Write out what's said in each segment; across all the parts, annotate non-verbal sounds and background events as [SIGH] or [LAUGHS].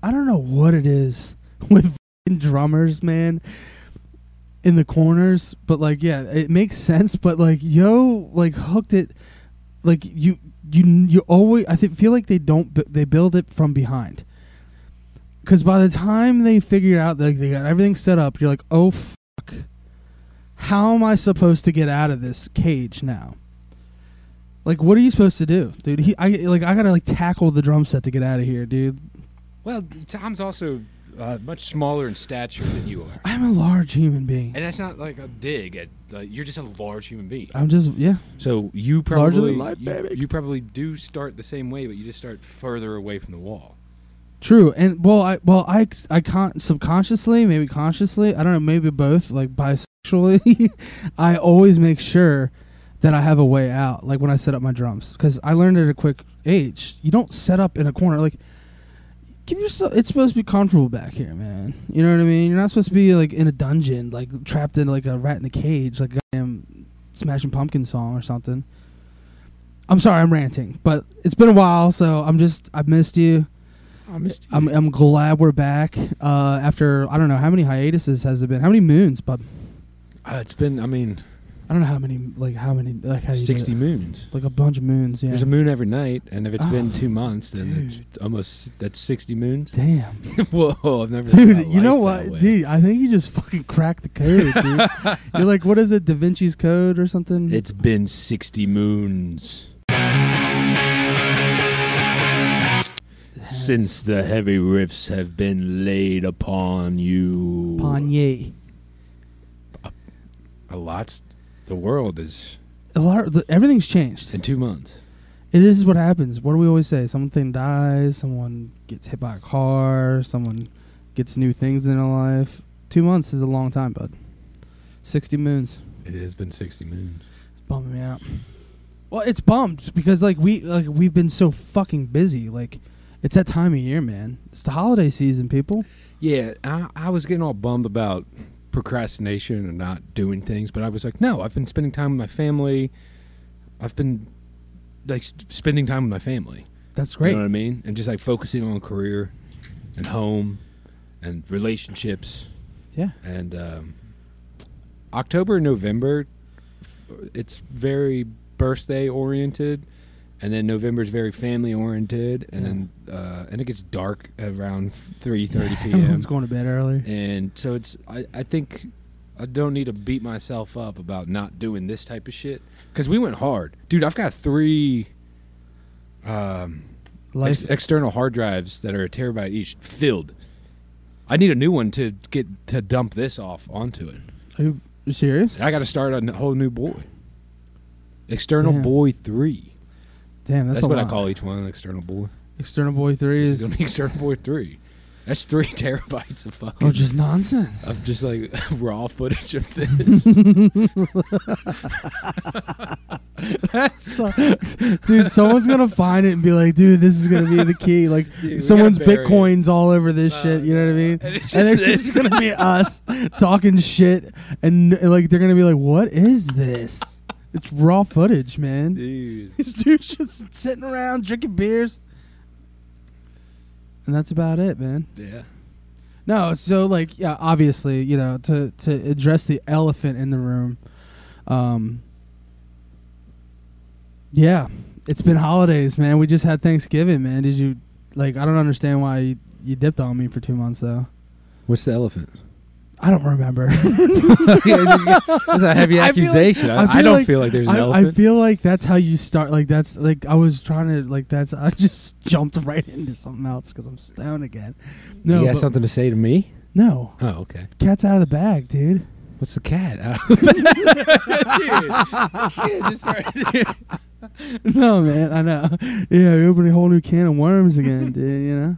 I don't know what it is [LAUGHS] with drummers, man, in the corners. But like, yeah, it makes sense. But like, yo, like hooked it. Like you, you, you always. I feel like they don't. They build it from behind. Because by the time they figure out like they got everything set up, you're like, oh fuck, how am I supposed to get out of this cage now? Like, what are you supposed to do, dude? He, I like, I gotta like tackle the drum set to get out of here, dude. Well, Tom's also uh, much smaller in stature than you are, I'm a large human being. and that's not like a dig at. Uh, you're just a large human being. I'm just yeah. So you Larger probably than life, you, baby. you probably do start the same way, but you just start further away from the wall. True, and well, I well, I I can't subconsciously, maybe consciously, I don't know, maybe both, like bisexually. [LAUGHS] I always make sure that I have a way out, like when I set up my drums, because I learned at a quick age, you don't set up in a corner. Like, give yourself. It's supposed to be comfortable back here, man. You know what I mean? You're not supposed to be like in a dungeon, like trapped in like a rat in a cage, like a damn Smashing Pumpkin song or something. I'm sorry, I'm ranting, but it's been a while, so I'm just I've missed you. I missed you. I'm I'm glad we're back. Uh, after I don't know how many hiatuses has it been? How many moons? But Uh, it's been, I mean, I don't know how many. Like how many? Like how do you do sixty it? moons. Like a bunch of moons. Yeah. There's a moon every night, and if it's been ah, two months, then it's almost that's sixty moons. Damn, [LAUGHS] Whoa, I've never. thought dude. You know life that what, way. dude? I think you just fucking cracked the code, dude. [LAUGHS] You're like, what is it? Da Vinci's Code or something? It's been sixty moons since the heavy riffs have been laid upon you. Panye. A lot's. The world is A lot. The, everything's changed. in two months. And this is what happens. What do we always say? Something dies. Someone gets hit by a car. Someone gets new things in their life. Two months is a long time, bud. Sixty moons. It has been sixty moons. It's bumming me out. Well, it's bummed because like we like we've been so fucking busy. Like it's that time of year, man. It's the holiday season, people. Yeah, I, I was getting all bummed about procrastination and not doing things, but I was like, no, I've been spending time with my family. I've been like spending time with my family. That's great. You know what I mean? And just like focusing on career and home and relationships yeah. and um, October and November. It's very birthday oriented, and then November is very family oriented, and then uh, and it gets dark around three [LAUGHS] thirty p.m. Everyone's going to bed early. And so it's I, I think I don't need to beat myself up about not doing this type of shit because we went hard, dude. I've got three um, ex- external hard drives that are a terabyte each filled. I need a new one to get to dump this off onto it. are you serious? I got to start a whole new boy. External Damn. boy three. Damn, that's, That's, what I call each one. External boy. External Boy Three This is gonna be [LAUGHS] external boy three. That's three [LAUGHS] terabytes of fucking oh, just nonsense. of just like [LAUGHS] raw footage of this. that sucks. dude. Someone's gonna find it and be like, "Dude, this is gonna be the key." Like, Dude, someone's bury it. bitcoins all over this Uh, shit. You know what I mean? And it's and just it's this. gonna be us talking shit, and, and, like they're gonna be like, "What is this?" It's raw footage, man. Dude. [LAUGHS] This dude's just sitting around drinking beers, and that's about it, man. Yeah. No, so like yeah, obviously, you know, to to address the elephant in the room. Um Yeah, it's been holidays, man. We just had Thanksgiving, man. Did you like I don't understand why you, you dipped on me for 2 months though. What's the elephant? I don't remember. [LAUGHS] [LAUGHS] That's a heavy I feel like- accusation. I, I feel don't like- feel like there's an I, I elephant. feel like that's how you start. Like that's like I was trying to like that's I just [LAUGHS] jumped right into something else because I'm stoned again. No, you got but- something to say to me? no, Oh, okay. cat's out of the bag, dude. What's the cat? Dude. No, man, I know. Yeah, we opened a whole new can of worms again, dude. You know.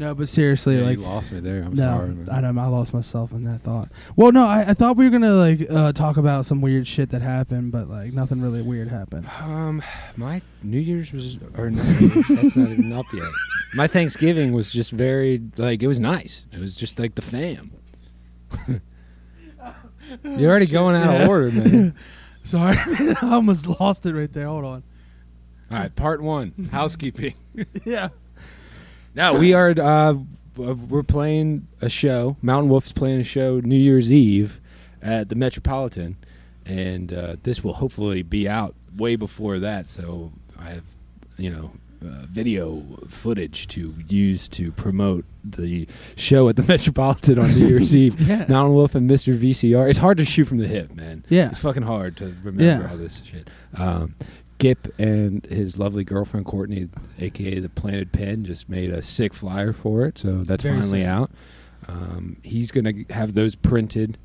No, but seriously, Yeah, like, you lost me there. I'm no, sorry. man. I know I lost myself in that thought. Well, no, I, I thought we were gonna like uh, talk about some weird shit that happened, but like nothing really weird happened. Um, my New Year's was or not. New Year's, [LAUGHS] that's not even up yet. My Thanksgiving was just very like it was nice. It was just like the fam. [LAUGHS] You're already going out Yeah. of order, man. [LAUGHS] Sorry, I almost lost it right there. Hold on. All right, part one, housekeeping. yeah. No, we are. Uh, we're playing a show. Mountainwolf's playing a show New Year's Eve at the Metropolitan, and uh, this will hopefully be out way before that. So I have, you know, uh, video footage to use to promote the show at the [LAUGHS] Metropolitan on New Year's Eve. [LAUGHS] Yeah. Mountainwolf and Mr. VCR. It's hard to shoot from the hip, man. Yeah. It's fucking hard to remember Yeah. all this shit. Um, Gip and his lovely girlfriend Courtney, aka the Planted Pen, just made a sick flyer for it. So that's Very finally sick. out. Um, he's gonna have those printed,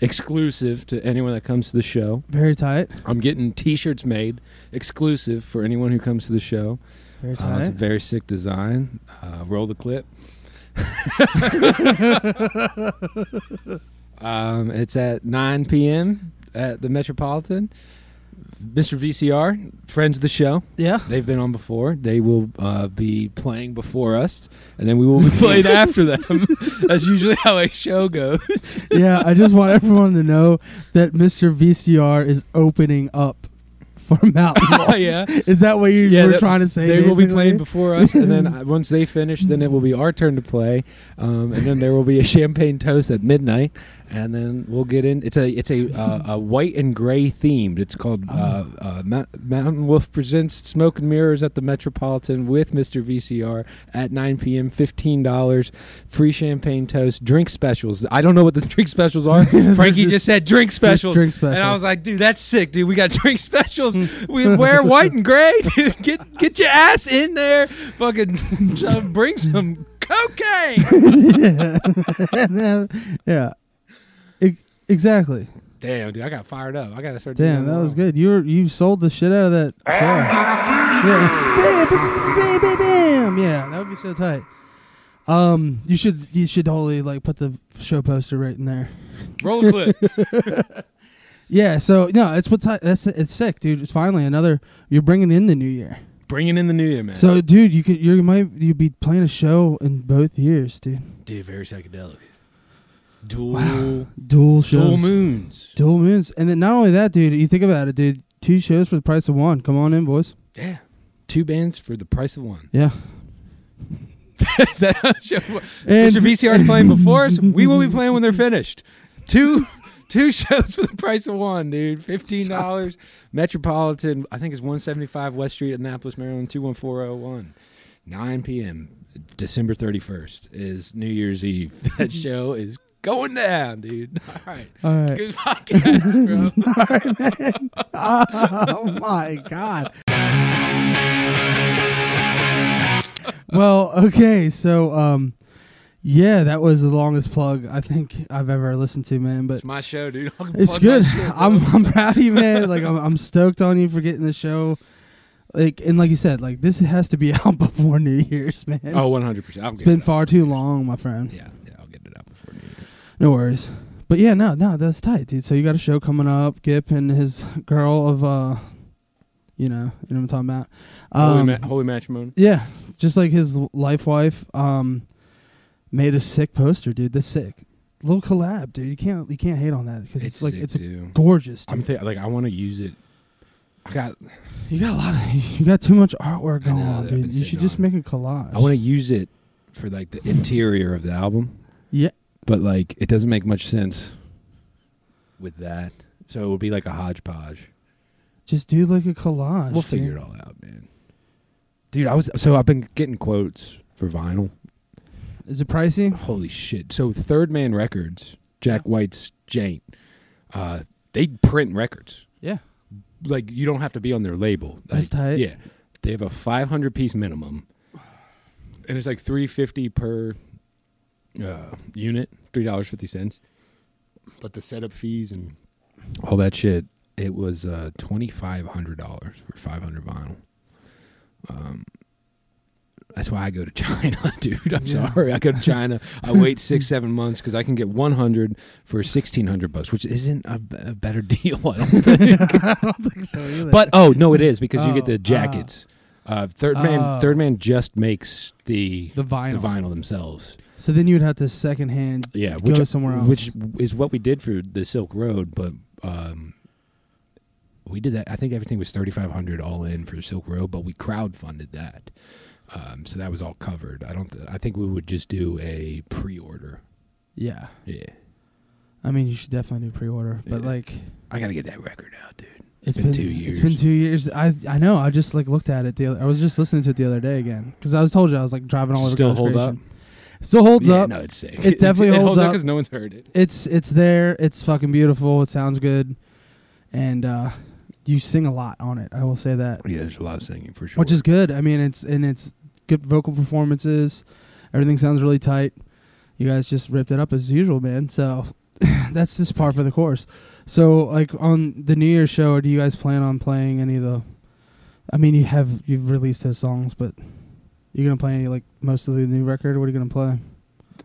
exclusive to anyone that comes to the show. Very tight. I'm getting T-shirts made exclusive for anyone who comes to the show. Very Uh, it's a very sick design. Uh, roll the clip. [LAUGHS] [LAUGHS] um, it's at 9 p.m. at the Metropolitan. Mr. VCR, friends of the show. yeah. They've been on before. They will uh, be playing before us, and then we will be [LAUGHS] playing after them. That's usually how a show goes. [LAUGHS] yeah, I just want everyone to know that Mr. VCR is opening up for [LAUGHS] Mountainwolf. yeah. Is that what you Yeah, were that- trying to say? They will be playing before us, and then uh, once they finish, then it will be our turn to play, um, and then there will be a champagne toast at midnight, and then we'll get in. It's a it's a uh, a white and gray themed. It's called uh, uh, Mou- Mountainwolf presents Smoke and Mirrors at the Metropolitan with Mr. VCR at 9 p.m. Fifteen dollars, free champagne toast, drink specials. I don't know what the [LAUGHS] drink specials are. [LAUGHS] Frankie just- just, said drink specials. drink specials, And I was like, dude, that's sick, dude. We got [LAUGHS] drink specials. we wear white and gray, dude. Get get your ass in there. Fucking bring some cocaine. yeah. yeah. Exactly. Damn, dude, I got fired up. I gotta start. Damn, that was good. You were you sold the shit out of that. show. Yeah. [LAUGHS] Bam, bam, bam, bam, bam. Yeah, that would be so tight. Um, you should you should totally like put the show poster right in there. Roll the clip. [LAUGHS] Yeah. So no, it's what's tight. That's it's sick, dude. It's finally another. You're bringing in the new year. Bringing in the new year, man. So, dude, you could you might you be playing a show in both years, dude. dude, very psychedelic. Dual Wow. Dual shows, dual moons. dual moons, and then not only that, dude. You think about it, dude. Two shows for the price of one. Come on in, boys. Yeah, two bands for the price of one. Yeah. [LAUGHS] Is that how the show? And Mr. VCR is playing before us. We will be [LAUGHS] playing when they're finished. Two two shows for the price of one, dude. Fifteen dollars. Metropolitan, I think it's one seventy five West Street, Annapolis, Maryland, two one four zero one. Nine p.m. December thirty first is New Year's Eve. That [LAUGHS] show is going down, dude. [LAUGHS] All right, All right. good podcast, bro. [LAUGHS] [LAUGHS] oh my god. well, okay, so um yeah, that was the longest plug I think I've ever listened to, man, but It's my show, dude. It's good. shit. I'm I'm proud of you, man. Like I'm I'm stoked on you for getting the show. Like and like you said, like this has to be out before New Year's, man. Oh, 100 percent. it's been far too long, my friend. Yeah, yeah. I'll get it out before New Year's. No worries. But yeah, no, no, that's tight, dude. So you got a show coming up. Gip and his girl of, uh, you know, you know what I'm talking about. Holy, Um, ma- holy matrimony. yeah, just like his life wife, um, made a sick poster, dude. That's sick. Little collab, dude. You can't you can't hate on that because it's, like sick, it's dude. gorgeous. I'm th- like I want to use it. I got. you got a lot of you got too much artwork going on, dude. You should just on make a collage. I want to use it for like the interior of the album. Yeah. But like it doesn't make much sense with that. So it would be like a hodgepodge. just do like a collage. We'll dude. figure it all out, man. Dude, I was so I've been getting quotes for vinyl. Is it pricey? Holy shit! So Third Man Records, Jack White's Jane, uh, they print records. Yeah. Like you don't have to be on their label. That's Like, tight. Yeah, they have a 500 piece minimum, and it's like 350 per uh, unit, three dollars fifty cents. But the setup fees and all that shit, it was uh, twenty five hundred dollars for 500 vinyl. Um, that's why I go to [LAUGHS] China, [LAUGHS] dude. I'm Yeah. sorry. I go to China. I [LAUGHS] wait six, seven months because I can get 100 for 1600 bucks, which isn't a, b- a better deal. I don't think. I don't think so either. but oh no, it is because you get Oh, the jackets. Uh, third man, Oh. third man just makes the the vinyl. the vinyl themselves. So then you would have to secondhand Yeah, go which somewhere else. which is what we did for the Silk Road, but um, we did that. I think everything was thirty five hundred all in for Silk Road, but we crowd funded that. Um, so that was all covered. I don't. Th- I think we would just do a pre-order. Yeah. Yeah, I mean, you should definitely do pre-order, but Yeah. like I gotta get that record out, dude. it's been two years. It's been two years. I I know. I just like looked at it. The other, I was just listening to it the other day again because I was told you I was like driving all over. Still hold creation. Still holds yeah, up. no, it's sick. It definitely [LAUGHS] holds up. because no one's heard it. It's it's there. It's fucking beautiful. It sounds good, and uh you sing a lot on it. I will say that, Yeah, there's a lot of singing for sure. which is good. I mean, it's and it's good vocal performances. Everything sounds really tight. You guys just ripped it up as usual, man. So [LAUGHS] that's just par for the course. So, like on the New Year's show, do you guys plan on playing any of the? I mean, you have you've released those songs, but you're gonna play any like most of the new record. What are you gonna play?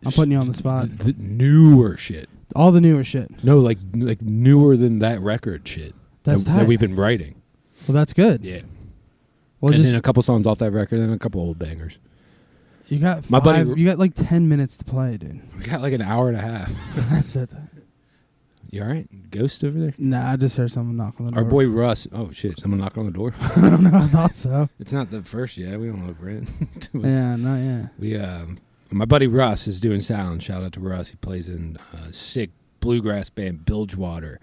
I'm putting you on the spot. The, newer shit. All the newer shit. No, like like newer than that record shit That's that, tight. that we've been writing. well, that's good. Yeah, Well, and just then a couple songs off that record, and a couple old bangers. you got My buddy- you got like ten minutes to play, dude. We got like an hour and a half. [LAUGHS] that's it. You all right? Ghost over there? Nah, I just heard someone knock on the Our door. boy Russ. Oh shit! Someone knocked on the door. [LAUGHS] I don't know. I thought so. [LAUGHS] It's not the first yet. We don't open it. [LAUGHS] yeah, not yet. We um, my buddy Russ is doing sound. Shout out to Russ. He plays in uh, sick bluegrass band Bilgewater,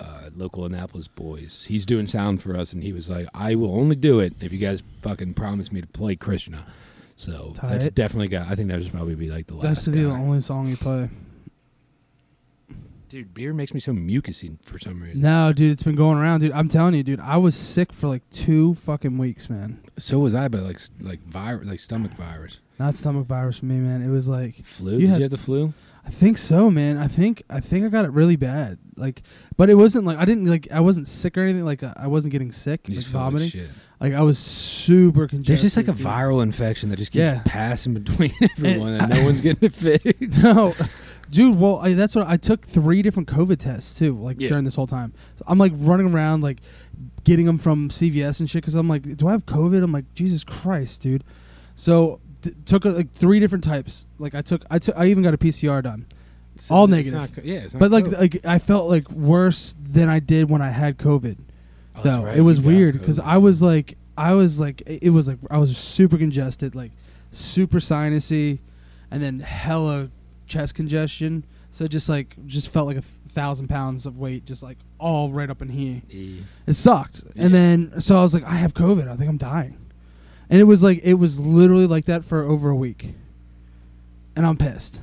uh, local Annapolis boys. He's doing sound for us, and he was like, "I will only do it if you guys fucking promise me to play Krishna." So that's definitely got. I think that would probably be like the last. That's to be the guy. only song you play. Dude, beer makes me so mucusy for some reason. No, dude, it's been going around, dude. I'm telling you, dude. I was sick for like two fucking weeks, man. So was I, but like like virus, like stomach virus, Not stomach virus for me, man. It was like flu. You Did had- you have the flu? I think so, man. I think I think I got it really bad. Like, but it wasn't like I didn't like I wasn't sick or anything. Like uh, I wasn't getting sick, You like just like vomiting. shit. Like I was super congested. There's just like a dude. viral infection that just keeps Yeah. passing between [LAUGHS] everyone, and, I- no [LAUGHS] one's getting it fixed. no, [LAUGHS] dude. Well, I, that's what I took three different COVID tests too. Like Yeah. during this whole time, so I'm like running around like getting them from CVS and shit because I'm like, do I have COVID? I'm like, Jesus Christ, dude. So t- took uh, like three different types. Like I took, I took, I even got a PCR done. All It's negative. not yeah, it's But like, COVID. like I felt like worse than I did when I had COVID. Oh, though right, it was you weird because I was like, I was like, it was like I was super congested, like super sinusy, and then hella chest congestion. So just like, just felt like a thousand pounds of weight, just like all right up in here. Yeah. It sucked. And then so I was like, I have COVID. I think I'm dying. And it was like it was literally like that for over a week. And I'm pissed.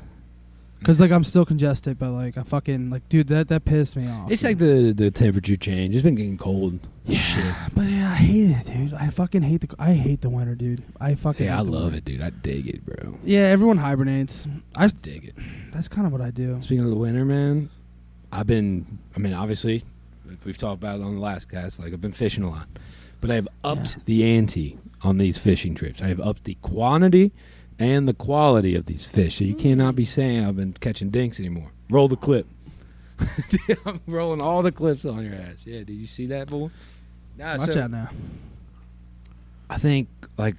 Cuz like I'm still congested, but like I fucking like dude that that pissed me off. It's like the the temperature change. It's been getting cold. Shit. But yeah, I hate it, dude. I fucking hate the I hate the winter, dude. I fucking Yeah, I love winter. it, dude. I dig it, bro. Yeah, everyone hibernates. I I dig it. that's kind of what I do. Speaking of the winter, man, I've been. I mean, obviously, we've talked about it on the last cast. Like I've been fishing a lot, but I have upped Yeah. the ante on these fishing trips. I have upped the quantity and the quality of these fish. So you mm-hmm. cannot be saying I've been catching dinks anymore. Roll the clip. [LAUGHS] I'm rolling all the clips on your ass. Yeah, did you see that, boy? Nah, Watch so- out now. I think like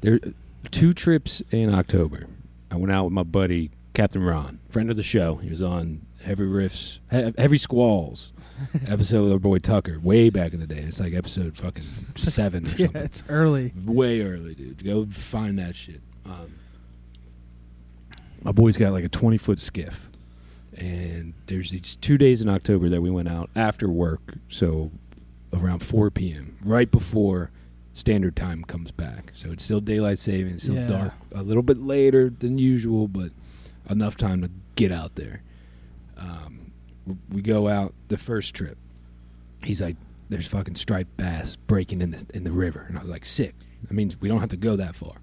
there two trips in October. I went out with my buddy Captain Ron, friend of the show. He was on Heavy Riffs, he- Heavy Squalls [LAUGHS] episode with our boy Tucker, way back in the day. It's like episode fucking [LAUGHS] seven or Yeah, something. it's early. Way early, dude. Go find that shit. Um, my boy's got like a twenty foot skiff, and there's these two days in October that we went out after work, so around four p.m. right before standard time comes back. So it's still daylight saving, it's still Yeah. dark a little bit later than usual, but enough time to get out there. Um, we go out the first trip. He's like, "There's fucking striped bass breaking in the in the river," and I was like, "Sick." That means we don't have to go that far.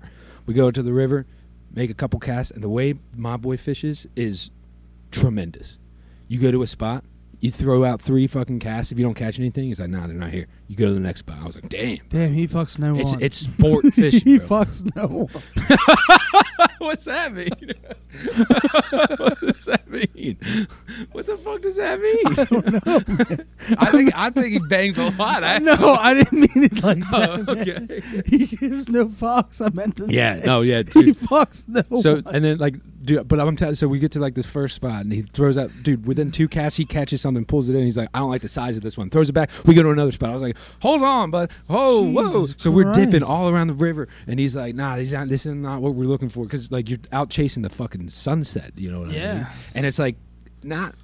We go to the river, make a couple casts, and the way my boy fishes is tremendous. You go to a spot, you throw out three fucking casts. If you don't catch anything, he's like, "Nah, they're not here." You go to the next spot. I was like, "Damn." Damn, he fucks no It's one. it's sport [LAUGHS] fishing. he bro. fucks no one. [LAUGHS] [LAUGHS] What's that mean? [LAUGHS] what does that mean? What the fuck does that mean? I don't know. [LAUGHS] I think I think he bangs a lot. I no, I didn't mean it like Oh, that. okay. He gives no fucks. I meant to Yeah, say. no, yeah, He dude. fucks no. So one. and then like, dude, but I'm telling. So we get to like this first spot, and he throws out, dude. Within two casts, he catches something, pulls it in. He's like, I don't like the size of this one. Throws it back. We go to another spot. I was like, hold on, bud. Oh, whoa, whoa. So we're dipping all around the river, and he's like, Nah, these not, this is not what we're looking for, because like you're out chasing the fucking sunset. You know what I mean? Yeah. And it's like not.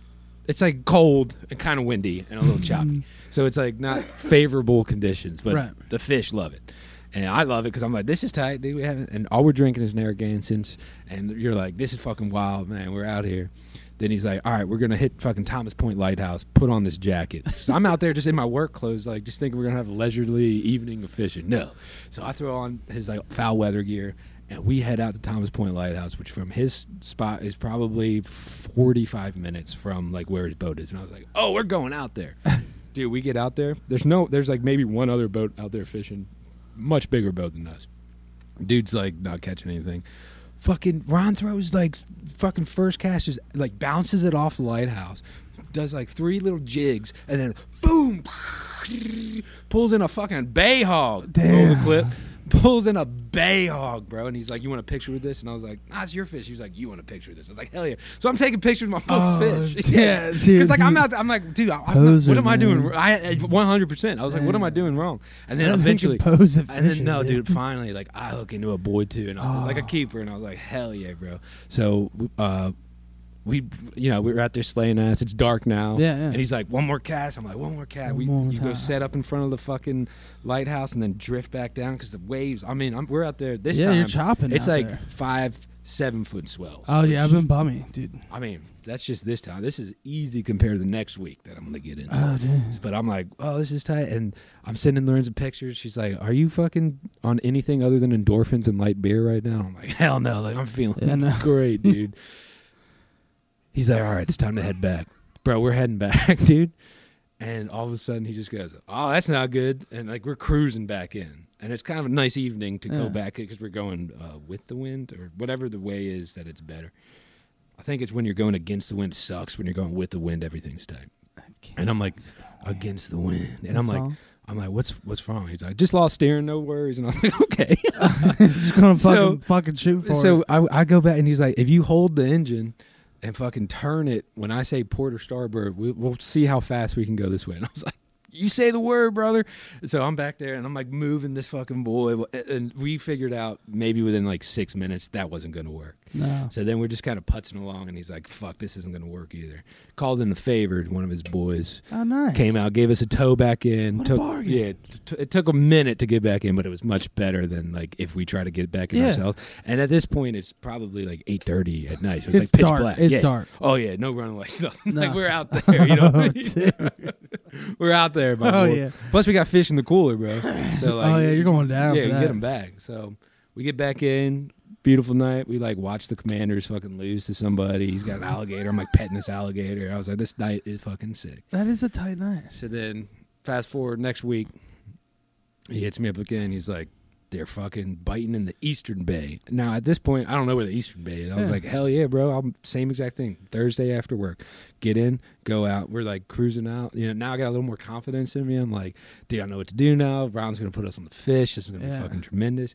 It's like cold and kind of windy and a little choppy. Mm-hmm. So it's like not favorable conditions, but Right. the fish love it. And I love it because I'm like, this is tight, dude. We haven't, and all we're drinking is Narragansetts. And you're like, this is fucking wild, man. We're out here. Then he's like, all right, we're gonna hit fucking Thomas Point Lighthouse. Put on this jacket. [LAUGHS] So I'm out there just in my work clothes, like just thinking we're gonna have a leisurely evening of fishing. No. So I throw on his like foul weather gear, and we head out to Thomas Point Lighthouse, which from his spot is probably 45 minutes from like where his boat is. And I was like, oh, we're going out there. [LAUGHS] Dude, we get out there. There's no, there's like maybe one other boat out there fishing, much bigger boat than us. Dude's like not catching anything. Fucking Ron throws like fucking first cast, just like bounces it off the lighthouse, does like three little jigs, and then boom, pulls in a fucking bay hog. Roll the Damn. clip. Pulls in a bay hog, bro, and he's like, "You want a picture with this?" And I was like, "Nah, it's your fish." He was like, "You want a picture with this?" I was like, "Hell yeah!" So I'm taking pictures of my folks' Oh, fish. [LAUGHS] yeah, [LAUGHS] because like I'm out. I'm like, dude, I, I'm not, what am I doing? I 100. percent I was like, what am I doing wrong? And then I don't think you eventually, pose and then no, dude. dude. Finally, like I hook into a boy too, and I was like a Oh. keeper, and I was like, hell yeah, bro. So, uh, we, you know, we were out there slaying ass. It's dark now. Yeah, yeah. And he's like, one more cast. I'm like, one more cast. One we more you go set up in front of the fucking lighthouse and then drift back down because the waves. I mean, I'm, we're out there this yeah, time. you're chopping. It's like there. five, seven foot swells. Oh yeah, I've been bummy, dude. I mean, that's just this time. This is easy compared to the next week that I'm going to get into. Oh dude. But I'm like, oh, this is tight. And I'm sending Lorenzo pictures. She's like, are you fucking on anything other than endorphins and light beer right now? I'm like, [LAUGHS] hell no. Like, I'm feeling Yeah, no. great, dude. [LAUGHS] He's like, all right, it's time to head back. Bro, we're heading back, [LAUGHS] dude. And all of a sudden, he just goes, oh, that's not good. And like, we're cruising back in. And it's kind of a nice evening to Yeah. go back because we're going uh, with the wind or whatever the way is that it's better. I think it's when you're going against the wind, it sucks. When you're going with the wind, everything's tight. And I'm like, against the wind. And I'm like, I'm like, what's what's wrong? He's like, just lost steering, no worries. And I'm like, [LAUGHS] okay. [LAUGHS] just gonna So- fucking fucking shoot for so it. I, I go back and he's like, if you hold the engine and fucking turn it, when I say port or starboard, we, we'll see how fast we can go this way. And I was like, you say the word, brother. And so I'm back there and I'm like moving this fucking boy. And we figured out maybe within like six minutes that wasn't going to work. No. So then we're just kind of putzing along, and he's like, "Fuck, this isn't going to work either." Called in the favored, one of his boys Oh nice. came out, gave us a tow back in. What a bargain. Yeah, it, t- it took a minute to get back in, but it was much better than like if we try to get back in Yeah. ourselves. And at this point, it's probably like eight thirty at night. So it's, It's like pitch dark. black. It's Yeah. dark. Oh yeah, no runaways, [LAUGHS] nothing. No. Like we're out there, you know. [LAUGHS] Oh, [LAUGHS] we're out there, my Oh boy. yeah. Plus, we got fish in the cooler, bro. So like, oh yeah, you're going down. yeah, we get them back. So we get back in. Beautiful night. We like watch the commanders fucking lose to somebody. He's got an alligator. I'm like petting this alligator. I was like, this night is fucking sick. That is a tight night. So then, fast forward next week, he hits me up again. He's like, they're fucking biting in the Eastern Bay. Now at this point, I don't know where the Eastern Bay is. I was Yeah. like, hell yeah, bro. I'm same exact thing. Thursday after work, get in, go out. We're like cruising out. You know, now I got a little more confidence in me. I'm like, dude, I know what to do now. Ron's gonna put us on the fish. This is gonna Yeah. be fucking tremendous.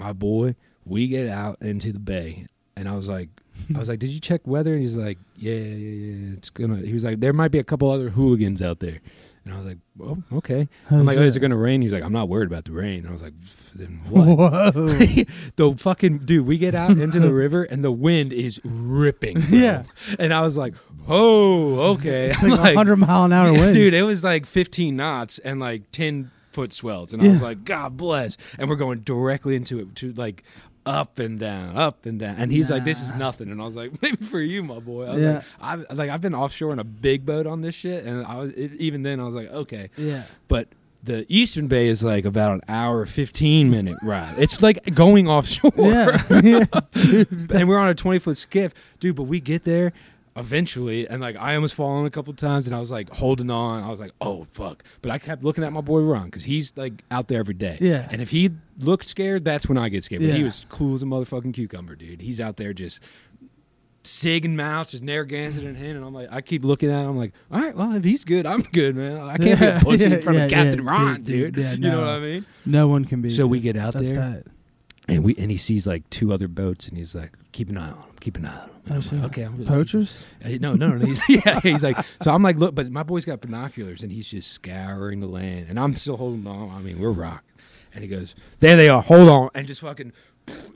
My boy, we get out into the bay, and I was like. I was like, "Did you check weather?" And he's like, "Yeah, yeah, yeah. It's gonna." He was like, "There might be a couple other hooligans out there," and I was like, "Oh, okay." I'm like, oh, is it going to rain? He's like, I'm not worried about the rain. I was like, then what? Whoa. [LAUGHS] [LAUGHS] the fucking dude, we get out into the river and the wind is ripping. bro. Yeah. And I was like, oh, okay. It's I'm like, 100 mile an hour [LAUGHS] yeah, winds. Dude, it was like 15 knots and like 10 foot swells. And I was like, God bless. And we're going directly into it to like up and down, up and down. And he's like, this is nothing. And I was like, [LAUGHS] maybe for you, my boy. I was Yeah. like, I've, like, I've been offshore in a big boat on this shit. And I was, it, even then, I was like, okay yeah. but the Eastern Bay is like about an hour, fifteen minute ride. It's like going offshore. Yeah. [LAUGHS] yeah. [LAUGHS] and we're on a twenty foot skiff, dude. But we get there eventually, and like I almost fallen a couple times, and I was like holding on. I was like, oh fuck! But I kept looking at my boy Ron because he's like out there every day. Yeah. And if he looked scared, that's when I get scared. But he Yeah. was cool as a motherfucking cucumber, dude. He's out there just Sig and Mouse, just Narragansett in hand, and I'm like, I keep looking at him, I'm like, all right, well, if he's good, I'm good, man. I can't be [LAUGHS] Yeah, a pussy yeah, in front yeah, of Captain yeah, Ron, dude, dude. yeah, [LAUGHS] You know no. what I mean? No one can be. So we get out That's there, tight. and we and he sees like two other boats, and he's like, keep an eye on him, keep an eye on him. And Oh, I'm shit. like, okay, I'm Poachers. Uh, No, no, no. He's, [LAUGHS] yeah, he's like, so I'm like, look, but my boy's got binoculars and he's just scouring the land, and I'm still holding on. I mean, we're rocking. And he goes, there they are. Hold on, and just fucking.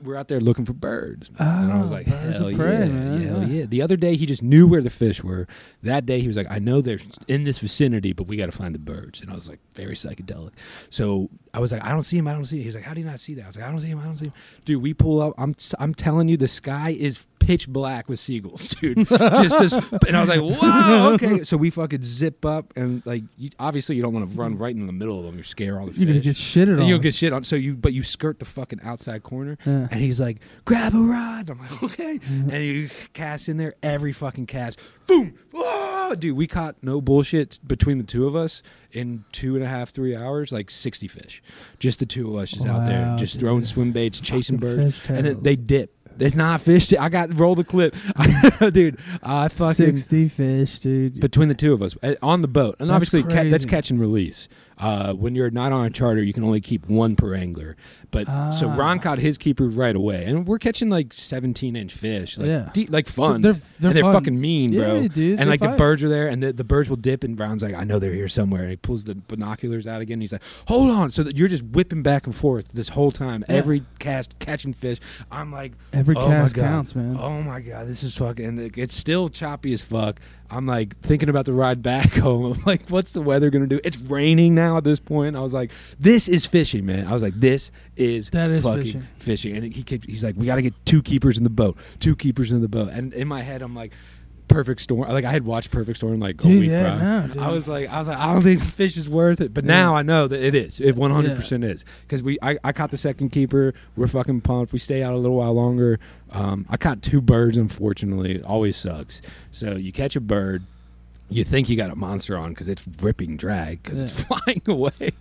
We're out there looking for birds, and I was Oh, like, "Hell of prey, yeah, hell yeah. yeah!" The other day, he just knew where the fish were. That day, he was like, "I know they're in this vicinity, but we got to find the birds." And I was like, very psychedelic. So I was like, "I don't see him. I don't see him." He's like, "How do you not see that?" I was like, "I don't see him. I don't see him." Dude, we pull up. I'm I'm telling you, the sky is pitch black with seagulls, dude. just, just, [LAUGHS] and I was like, "Wow, okay." So we fucking zip up, and like, you, obviously, you don't want to run right in the middle of them. You scare all the You're gonna get shitted And on. You'll get shit on. So you, but you skirt the fucking outside corner, Yeah. and he's like, "Grab a rod." I'm like, "Okay," and you cast in there every fucking cast. Boom! Whoa! Dude, we caught no bullshit between the two of us in two and a half, three hours, like sixty fish. Just the two of us, just out there, just dude. throwing swim baits, chasing Fucking birds, and then they dip. It's not fish. I got roll the clip, [LAUGHS] dude. I fucking sixty fish, dude. between the two of us uh, on the boat, and That's obviously ca- that's catch and release. Uh, when you're not on a charter, you can only keep one per angler. But so Ah. Ron caught his keeper right away, and we're catching like 17 inch fish, like Yeah. de- like fun. They're- they're and they're fun. fucking mean, bro. Yeah, dude, and like the birds are there, and the, the birds will dip, and Ron's like, I know they're here somewhere. And he pulls the binoculars out again. And he's like, Hold on, so that you're just whipping back and forth this whole time, Yeah. every cast catching fish. I'm like, Every Oh my cast God. counts, man. Oh my god, this is fucking. and It's still choppy as fuck. I'm like thinking about the ride back [LAUGHS] home. I'm like, what's the weather gonna do? It's raining now at this point. I was like, this is fishing, man. I was like, this is That is fucking fishing. fishing. And he kept, He's like, we got to get two keepers in the boat. Two keepers in the boat. And in my head, I'm like. Perfect Storm. Like I had watched Perfect Storm like a week yeah, prior. no. I was like, I was like, I don't think fish is worth it. But Yeah. now I know that it is. It 100 percent is because we. I, I caught the second keeper. We're fucking pumped. We stay out a little while longer. Um, I caught two birds. Unfortunately, it always sucks. So you catch a bird. You think you got a monster on because it's ripping drag because it's [LAUGHS] flying away.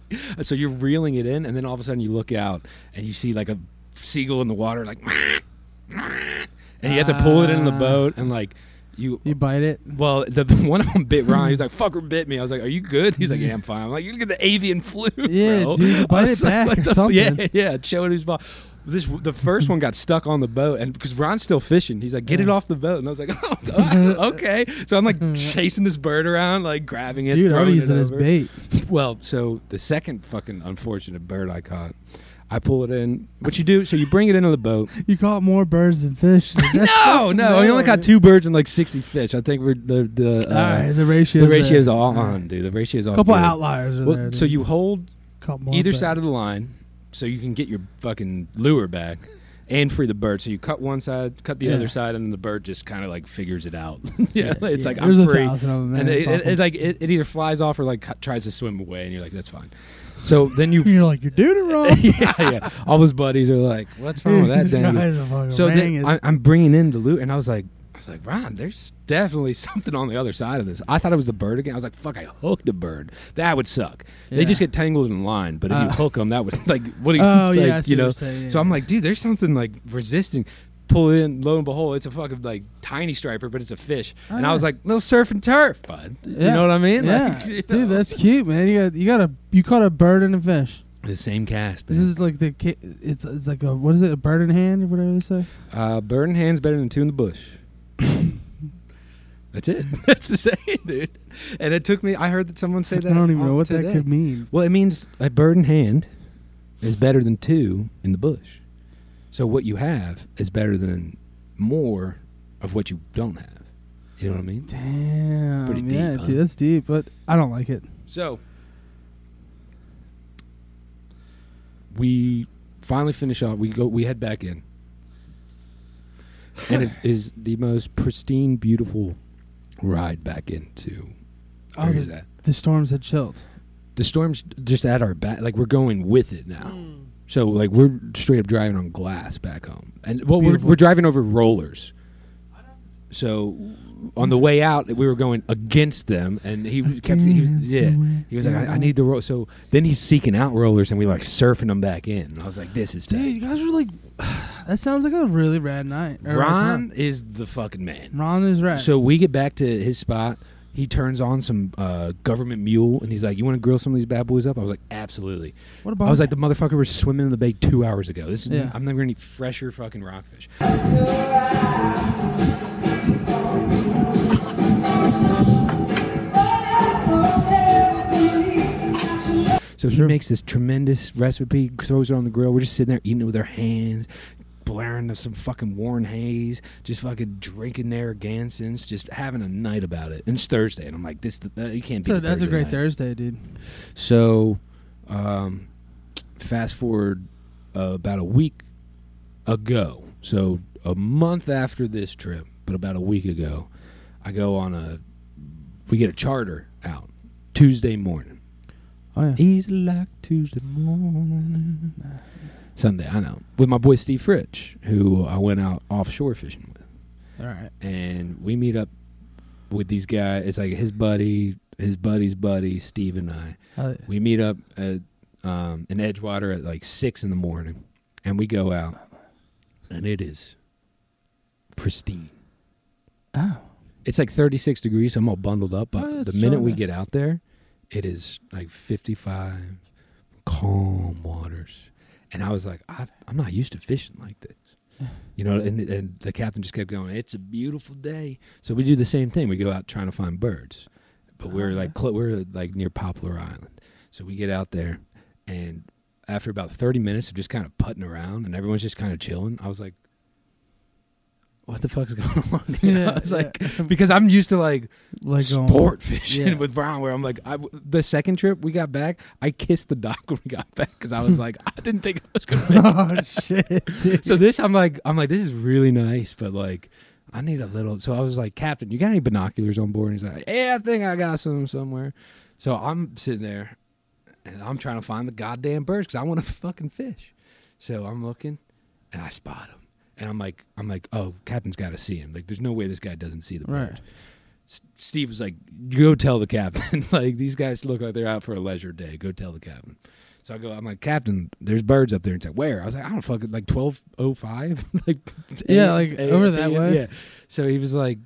so you're reeling it in, and then all of a sudden you look out and you see like a seagull in the water, like, [LAUGHS] and you have to pull it in the Ah. boat and like you You bite it. well, the [LAUGHS] one of them bit Ron. He's like, "Fucker bit me." I was like, "Are you good?" He's like, "Yeah, I'm fine." I'm like, "You get the avian flu, Yeah, bro." dude, [LAUGHS] bite it back "What or the something. Yeah, yeah. It his ball. This the first one got stuck on the boat, and because Ron's still fishing, he's like, "Get it off the boat," and I was like, [LAUGHS] "Oh, God, okay." So I'm like chasing this bird around, like grabbing it, Dude, I would throwing it as bait. Well, so the second fucking unfortunate bird I caught, I pull it in. What you do? So you bring it into the boat. [LAUGHS] You caught more birds than fish. [LAUGHS] No, no, we only caught two birds and like sixty fish. I think we're the the uh, All right, the ratio. the ratio's all on, dude. The ratio's all on. A couple good. outliers are Well, there. so you hold either but- side of the line, so you can get your fucking lure back and free the bird. So you cut one side, cut the Yeah. other side, and then the bird just kind of like figures it out. [LAUGHS] yeah, it's yeah, like there's I'm free, them, and it, it, it like it, it either flies off or like tries to swim away, and you're like, that's fine. So then you. You're like, you're doing it wrong. [LAUGHS] yeah, yeah. All his buddies are like, "What's wrong with that?" [LAUGHS] This Daniel?" guy's a fucking So then. I, I'm bringing in the loot, and I was like, I was like, Ron, there's definitely [LAUGHS] something on the other side of this. I thought it was the bird again. I was like, fuck, I hooked a bird. That would suck. They just get tangled in line, but if you Uh. hook them, that would like what do you? Oh like, yeah, you what know. you're saying, So. I'm like, dude, there's something like resisting. Pull in, lo and behold, it's a fucking like tiny striper, but it's a fish. Oh, and I was like, little surf and turf, bud. You know what I mean? Yeah, Like, [LAUGHS] you know. dude, that's cute, man. You got you got a you caught a bird and a fish. the same cast. This is like the it's it's like a what is it a bird in hand or whatever they say. Uh, bird in hand's better than two in the bush. [LAUGHS] That's it. [LAUGHS] That's the saying, dude. And it took me. I heard that someone say that. I don't even know what today. that could mean. Well, it means a bird in hand is better than two in the bush. So what you have is better than more of what you don't have. You know what I mean? Damn, Pretty deep, yeah, huh? dude, that's deep, but I don't like it. So we finally finish off. We go. We head back in, and it [SIGHS] is the most pristine, beautiful ride back into. Oh, Where is the, that? the storms had chilled. The storm's just at our back. Like we're going with it now. Mm. So like we're straight up driving on glass back home, and well, we're, Beautiful. we're driving over rollers. So on the way out, we were going against them, and he kept. He was, yeah, he was like, I, "I need the roll." So then he's seeking out rollers, and we like surfing them back in. And I was like, "This is Dude, tight. you guys were like [SIGHS] that sounds like a really rad night. or rad Ron time. is the fucking man. Ron is rad. So we get back to his spot. He turns on some uh, Gov't Mule, and he's like, "You want to grill some of these bad boys up?" I was like, "Absolutely." what about? I was like, "The motherfucker was swimming in the bay two hours ago. This is Yeah. I'm never gonna eat fresher fucking rockfish." So he Sure. makes this tremendous recipe, throws it on the grill. We're just sitting there eating it with our hands, blaring to some fucking Warren Haynes, just fucking drinking Narragansetts, just having a night about it. And it's Thursday, and I'm like, "This, uh, you can't." Be So that's a great night. Thursday, dude. So, um, fast forward uh, about a week ago. So a month after this trip, but about a week ago, I go on a. We get a charter out Tuesday morning. Oh yeah. Easy like Tuesday morning. Sunday, I know. With my boy Steve Fritch, who I went out offshore fishing with. All right. And we meet up with these guys. It's like his buddy, his buddy's buddy, Steve and I. Uh, We meet up at um, in Edgewater at like six in the morning, and we go out, and it is pristine. oh. It's like 36 degrees. So I'm all bundled up, but Oh, the minute we get out there, it is like 55, calm waters, and I was like, I, I'm not used to fishing like this. You know, and and the captain just kept going. It's a beautiful day, so we do the same thing. We go out trying to find birds, but we're Oh, like cl- we're like near Poplar Island, so we get out there, and after about thirty minutes of just kind of putting around, and everyone's just kind of chilling, I was like, "What the fuck's [LAUGHS] going on?" [LAUGHS] You know? Yeah, I was yeah. like, [LAUGHS] because I'm used to like Like going- sport fishing yeah. with Brown, where I'm like, I, the second trip we got back, I kissed the dock when we got back because I was like, I didn't think I was gonna make it. oh shit. Dude. So this, I'm like, I'm like, this is really nice, but like, I need a little. So I was like, Captain, you got any binoculars on board? And he's like, Yeah, I think I got some somewhere. So I'm sitting there, and I'm trying to find the goddamn birds because I want to fucking fish. So I'm looking, and I spot him, and I'm like, I'm like, oh, Captain's got to see him. Like, there's no way this guy doesn't see the Right. S- Steve was like, "Go tell the captain. [LAUGHS] like these guys look like they're out for a leisure day. Go tell the captain." So I go, I'm like, Captain, there's birds up there. And he's like, Where? I was like, I don't fucking like twelve oh five, [LAUGHS] like Yeah, A- like, A- over A- that way. Yeah. So he was like,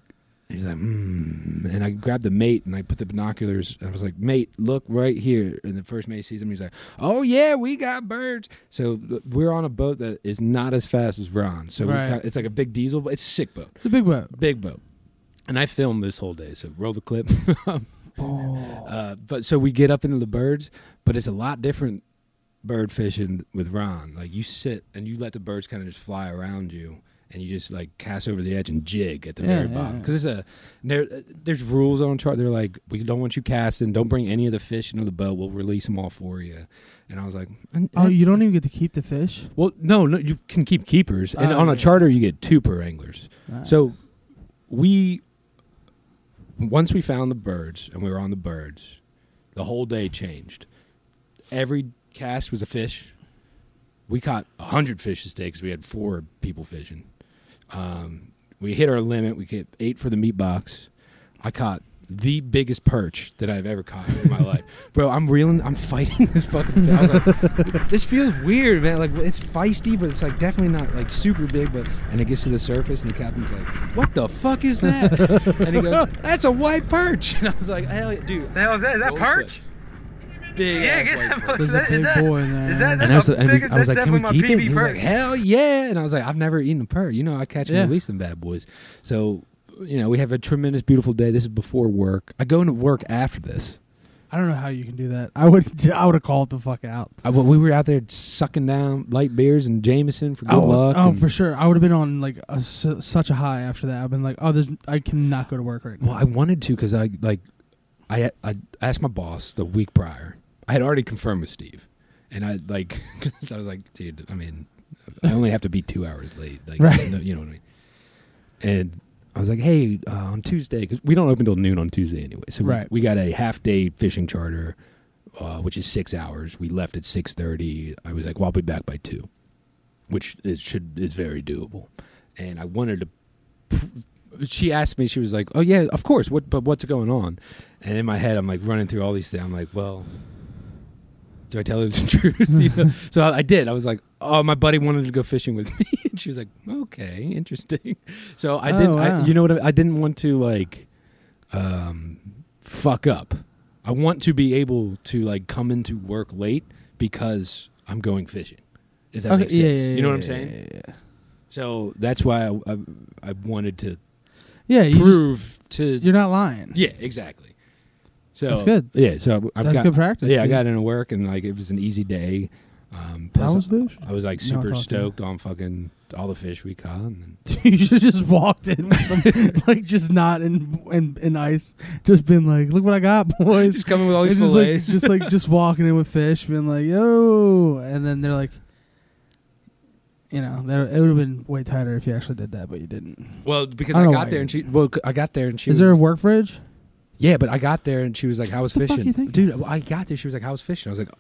he's like, mm. and I grabbed the mate and I put the binoculars. I was like, Mate, look right here. And the first mate sees him. He's like, Oh yeah, we got birds. So we're on a boat that is not as fast as Ron. So we Right. kinda- it's like a big diesel, but it's a sick boat, It's a big boat. big boat. And I filmed this whole day. So roll the clip. Oh. [LAUGHS] [LAUGHS] Uh, but so we get up into the birds, but it's a lot different bird fishing with Ron. Like you sit and you let the birds kind of just fly around you, and you just like cast over the edge and jig at the Yeah, very yeah, bottom. yeah. Because it's a there, there's rules on chart. They're like we don't want you casting. Don't bring any of the fish into the boat. We'll release them all for you. And I was like, Oh, you don't even get to keep the fish. Well, no, no, you can keep keepers, and Oh, on a yeah. charter you get two per anglers. Ah. So we once we found the birds and we were on the birds, the whole day changed. Every cast was a fish. We caught a hundred fish this day because we had four people fishing. Um, we hit our limit. We get eight for the meat box. I caught the biggest perch that I've ever caught in my life, [LAUGHS] bro. I'm reeling. I'm fighting this fucking. Fish. I was like, [LAUGHS] this feels weird, man. Like it's feisty, but it's like definitely not like super big. But and it gets to the surface, and the captain's like, "What the fuck is that?" [LAUGHS] and he goes, "That's a white perch." And I was like, "Hell, dude, The hell is that? Is that Gold perch? Big Yeah, ass get white that perch." There's a big that- boy in there. is that- And I was, and we- biggest- I was like, "Can we keep my it?" PB And He was like, "Hell yeah!" And I was like, "I've never eaten a perch. You know, I catch and Yeah. release them bad boys." So, you know, we have a tremendous, beautiful day. This is before work. I go into work after this. I don't know how you can do that. I would. [LAUGHS] I would have called the fuck out. I, well, we were out there sucking down light beers and Jameson for good oh, luck. oh, for sure. I would have been on like a, su- such a high after that. I've been like, oh, there's. I cannot go to work right now. Well, I wanted to because I like, I I asked my boss the week prior. I had already confirmed with Steve, and I like, [LAUGHS] I was like, dude, I mean, I only have to be two hours late, like, Right. you know, you know what I mean. And I was like, hey, uh, on Tuesday, because we don't open till noon on Tuesday anyway, so we- Right. we, got a half day fishing charter, uh, which is six hours. We left at six thirty. I was like, well, I'll be back by two, which is should is very doable. And I wanted to she asked me, she was like, "Oh yeah, of course. What? But what's going on?" And in my head, I'm like running through all these things. I'm like, "Well, Do I tell her the [LAUGHS] truth? You know? [LAUGHS] So I, I did. I was like, "Oh, my buddy wanted to go fishing with [LAUGHS] me," and she was like, "Okay, interesting." So I Oh, didn't. wow. I, you know what? I, I didn't want to like, um, fuck up. I want to be able to like come into work late because I'm going fishing. If that Okay, makes sense, yeah, yeah, you know what I'm saying? Yeah, So that's why I, I, I wanted to yeah. you just- prove to. you're not lying. Yeah, exactly. So That's good. Yeah, so I've That's got good practice. yeah, I got into work and like it was an easy day. Um, plus was fish. I was like No, super talk to stoked on fucking all the fish we caught. And [LAUGHS] you should just walked in with [LAUGHS] them, like just not in, in in ice, just been like, "Look what I got, [LAUGHS] boys." just coming with all these And just like, fillets. just like just walking in with fish, being like, "Yo," and then they're like, you know, that, it would have been way tighter if you actually did that, but you didn't. well, because I I, don't know got why there and she well, I got there and she Is was, there a work fridge? Yeah, but I got there and she was like, "How was the fuck fishing, you dude?" I got there. She was like, "How was fishing?" I was like.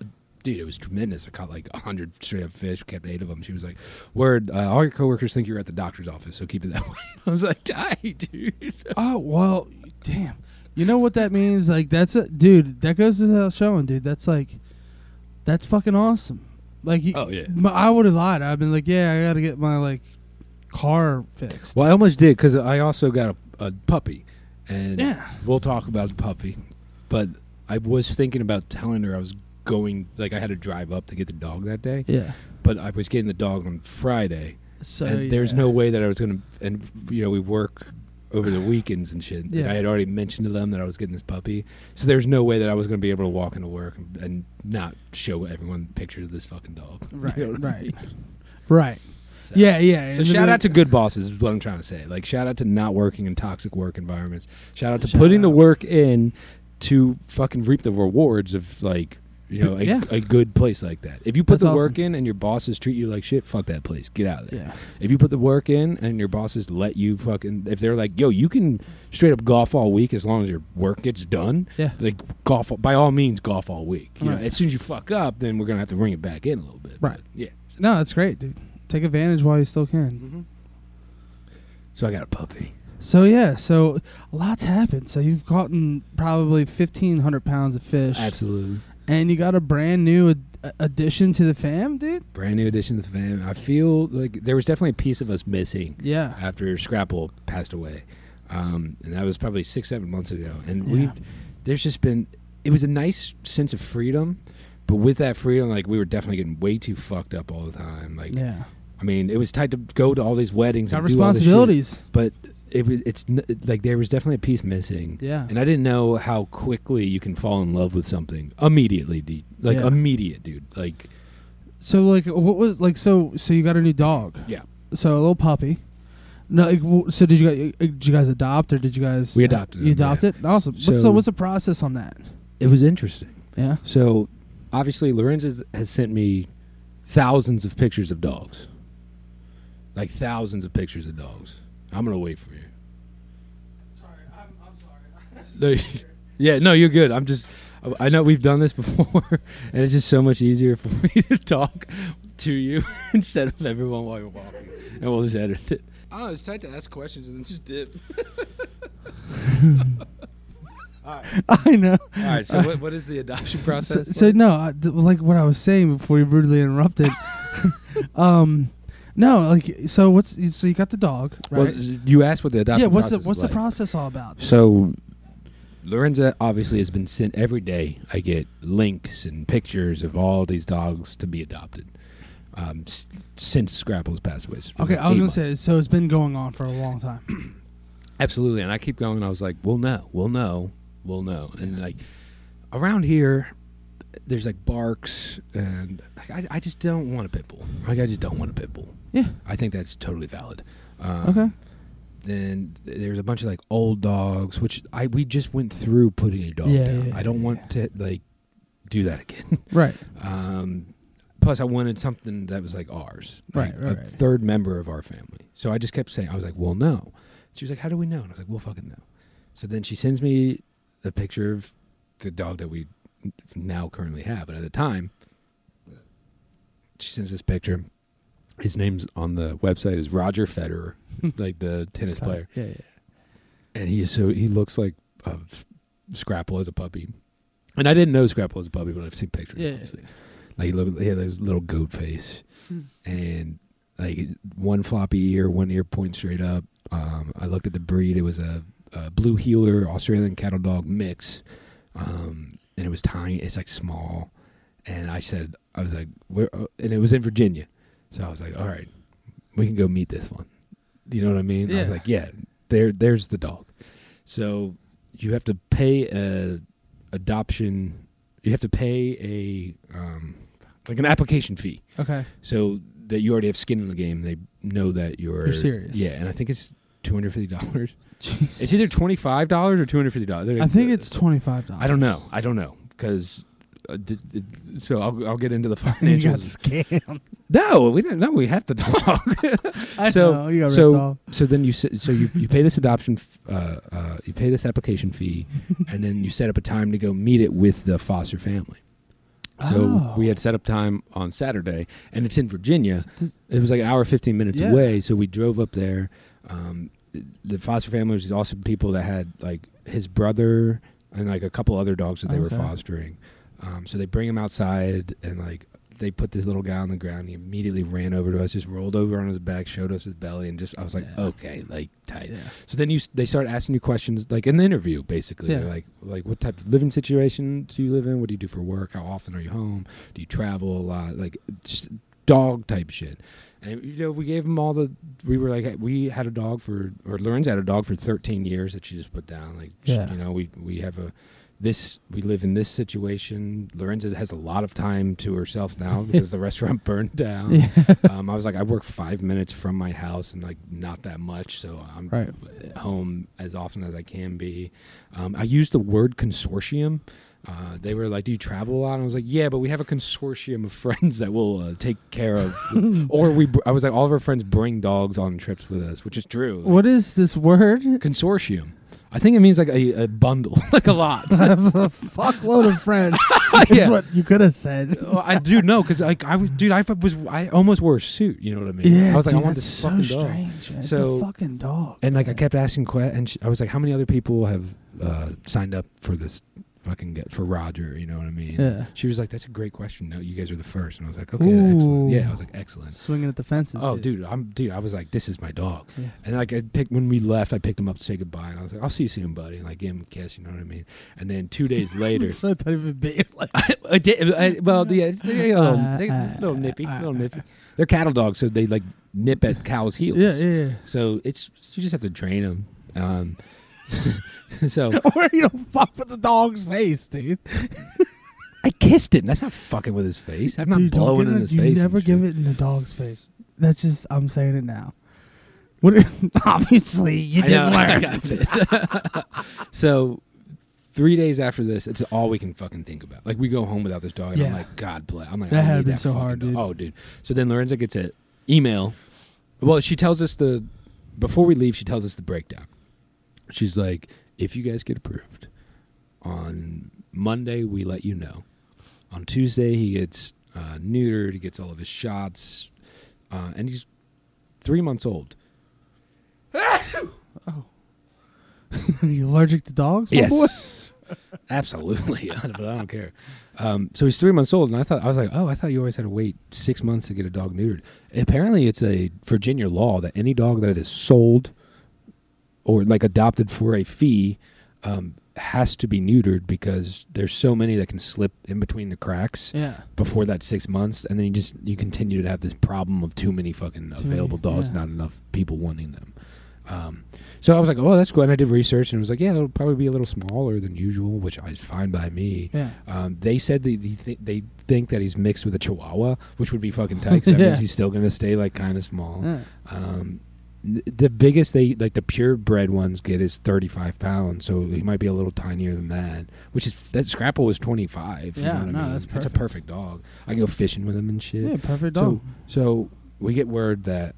Dude, it was tremendous. I caught like a hundred straight up fish. Kept eight of them. She was like, "Word, uh, all your coworkers think you're at the doctor's office, so keep it that [LAUGHS] way." I was like, "Tight, dude." Oh well, damn. You know what that means? Like that's a dude. That goes the showing, dude. That's like, that's fucking awesome. Like, you, Oh, yeah. I would have lied. I've been like, yeah, I got to get my like car fixed. Well, I almost did because I also got a, a puppy, and Yeah. we'll talk about the puppy. But I was thinking about telling her I was going, like I had to drive up to get the dog that day, Yeah. but I was getting the dog on Friday, So and there's no way that I was going to. And you know, we work over the weekends and shit. And Yeah. I had already mentioned to them that I was getting this puppy, so there's no way that I was going to be able to walk into work and, and not show everyone pictures of this fucking dog. [LAUGHS] You Right. know what I right. mean? Right. So- Yeah. Yeah. So shout out to good bosses is what I'm trying to say. Like shout out to not working in toxic work environments. Shout out to Shout putting the work in to fucking reap the rewards of like you know a, Yeah. a good place like that. If you put That's the awesome. work in and your bosses treat you like shit, fuck that place. Get out of there. Yeah. If you put the work in and your bosses let you fucking if they're like, "Yo, you can straight up golf all week as long as your work gets done." Yeah. Like golf by all means golf all week. You Right. know, as soon as you fuck up, then we're going to have to bring it back in a little bit. Right. But, yeah. No, that's great, dude. Take advantage while you still can. So I got a puppy. So yeah, so a lot's happened. So you've caught in probably fifteen hundred pounds of fish, Absolutely. and you got a brand new ad- addition to the fam, dude. brand new addition to the fam. I feel like there was definitely a piece of us missing Yeah, after Scrapple passed away, um, and that was probably six, seven months ago. And Yeah. we, there's just been, it was a nice sense of freedom, but with that freedom, like we were definitely getting way too fucked up all the time. Like, yeah. I mean, it was tight to go to all these weddings, Got and this shit, responsibilities. but it was, it's n- like there was definitely a piece missing. Yeah, And I didn't know how quickly you can fall in love with something immediately, dude. Like Yeah. immediate, dude. Like, So like, what was like? So so you got a new dog. yeah. So a little puppy. No, like, so did you guys uh, did you guys adopt or did you guys We adopted You him, yeah. adopted? Awesome. what's the So- what's the process on that? It was interesting. Yeah. So, obviously, Lorenz has, has sent me thousands of pictures of dogs. Like thousands of pictures of dogs. I'm gonna wait for you. Sorry, I'm, I'm sorry. No, [LAUGHS] yeah, no, you're good. I'm just. I know we've done this before, [LAUGHS] and it's just so much easier for [LAUGHS] me to talk to you instead of everyone while you're walking, and we'll just edit it. I don't know. It's tight to ask questions and then just dip. All right. I know. All right. So, what, what is the adoption process? so like? no, I, th- like what I was saying before you rudely interrupted. um, no, like so. What's so you got the dog, Well, right? you asked what the adoption yeah. What's the what's the like. process all about? So, Lorenza obviously has been sent every day. I get links and pictures of all these dogs to be adopted um, s- since Scrapple's passed away. So it's been Okay, like I was gonna months. say so. It's been going on for a long time. [COUGHS] absolutely, and I keep going. I was like, "We'll know, we'll know, we'll know," and like around here. There's like barks, and I, I just don't want a pit bull. Like I just don't want a pit bull. Yeah. I think that's totally valid. Um, Okay. then there's a bunch of like old dogs, which I we just went through putting a dog Yeah, down. yeah, I don't yeah, want to like do that again. [LAUGHS] Right. um, plus, I wanted something that was like ours, Right, right, a right. third member of our family. So I just kept saying, I was like, "Well, no." She was like, "How do we know?" And I was like, "We'll fucking know." So then she sends me a picture of the dog that we now currently have, but at the time, she sends this picture. His name's on the website is Roger Federer, [LAUGHS] like the tennis player Yeah, yeah. and he is so he looks like a f- Scrapple as a puppy. And I didn't know Scrapple was a puppy, but I've seen pictures. Yeah. obviously. Like he, looked, he had this little goat face, Hmm. and like one floppy ear, one ear point straight up. Um, I looked at the breed; it was a, a blue heeler Australian cattle dog mix, um, and it was tiny. It's like small, and I said, I was like, Where, uh, and it was in Virginia, so I was like, all right, we can go meet this one. You know what I mean? I was like, yeah, there, there's the dog. So you have to pay a adoption. You have to pay a um, like an application fee, Okay. so that you already have skin in the game. They know that you're You're serious. Yeah, and I think it's two hundred fifty dollars. [LAUGHS] Jeez. It's either twenty five dollars or two hundred fifty dollars. I think it's twenty five dollars. I don't know. I don't know because. Uh, so I'll I'll get into the [LAUGHS] You got financials. scammed. No, we didn't. No, we have to talk. [LAUGHS] I So- know. You got so- ripped off. so then you s- so you, you pay this adoption f- uh, uh, you pay this application fee [LAUGHS] and then you set up a time to go meet it with the foster family so Oh. we had set up time on saturday and it's in virginia Does- it was like an hour 15 minutes Yeah. away so we drove up there um, the foster family was also people that had like his brother and like a couple other dogs that they were Okay. fostering um, so they bring him outside and like they put this little guy on the ground. He immediately ran over to us, just rolled over on his back, showed us his belly, and just I was like, Yeah. okay, like tight. Yeah. So then you they start asking you questions like in the interview, basically. Yeah. Like like what type of living situation do you live in? What do you do for work? How often are you home? Do you travel a lot? Like just dog type shit. And you know, we gave them all the. We were like, we had a dog for, or Lorenz had a dog for 13 years that she just put down. Like, Yeah. you know, we we have a this we live in this situation. Lorenza has a lot of time to herself now [LAUGHS] because the restaurant burned down. Yeah. [LAUGHS] Um, I was like, I work five minutes from my house and like not that much, so I'm Right. home as often as I can be. Um, I used the word consortium. Uh, they were like, "Do you travel a lot?" And I was like, "Yeah, but we have a consortium of [LAUGHS] friends that will uh, take care of." or we, br- I was like, all of our friends bring dogs on trips with us, which is true. What is this word? consortium? I think it means like a, a bundle, [LAUGHS] like a lot. I [LAUGHS] have a fuckload of friends. [LAUGHS] That's Yeah. what you could have said. Oh, I do know because like I was, dude, I was, I almost wore a suit. You know what I mean? Yeah, I was like, dude, I want that's this so fucking dog. strange. Man. So- it's a fucking dog. And like I man. kept asking questions, and she, I was like, "How many other people have uh, signed up for this fucking get for Roger?" You know what I mean? Yeah. She was like, "That's a great question. No, you guys are the first. And I was like, "Okay, excellent." Yeah, I was like, "Excellent." swinging at the fences. Oh, dude, I'm dude. I was like, "This is my dog." Yeah. And like I picked when we left, I picked him up to say goodbye, and I was like, "I'll see you soon, buddy," and like give him a kiss. You know what I mean? And then two days [LAUGHS] later, so not even big. Like, [LAUGHS] I, I did. I, well, yeah, they're a little, they're uh, a little nippy, uh, little nippy. They're cattle dogs, so they like nip at cows' heels. yeah, yeah. So it's you just have to train them. Um, [LAUGHS] so yeah. [LAUGHS] or you don't fuck with the dog's face, dude. [LAUGHS] I kissed him. That's not fucking with his face. I'm not Dude, blowing in it- his you face. You never give shit. it in the dog's face. That's just I'm saying it now. What? Obviously, you I didn't learn. so three days after this, it's all we can fucking think about. Like we go home without this dog, and I'm like, God bless. I'm like, That had been that so hard, dog. dude. Oh, dude. So then Lorenza gets an email. Well, she tells us the before we leave. She tells us the breakdown. She's like, if you guys get approved on Monday, we let you know. On Tuesday, he gets uh, neutered. He gets all of his shots, uh, and he's three months old. [LAUGHS] oh, Are [LAUGHS] you allergic to dogs? my boy? Yes, [LAUGHS] absolutely. but I don't care. Um, so he's three months old, and I thought I was like, oh, I thought you always had to wait six months to get a dog neutered. Apparently, it's a Virginia law that any dog that is sold or like adopted for a fee um, has to be neutered because there's so many that can slip in between the cracks Yeah. before that six months, and then you just you continue to have this problem of too many fucking Too available many, dogs, yeah. not enough people wanting them. Um, so I was like, oh, that's good. And I did research, and it was like, yeah, it'll probably be a little smaller than usual, which is fine by me. Yeah. Um, they said they they, th- they think that he's mixed with a Chihuahua, which would be fucking tight. 'cause that [LAUGHS] means he's still gonna stay like kind of small. Yeah. Um, the biggest they like the purebred ones get is 35 pounds, so he might be a little tinier than that. Which is that Scrapple was 25. you Yeah, know what no, I mean? that's a perfect. perfect dog. I can go fishing with him and shit. Yeah, perfect dog. So we get word that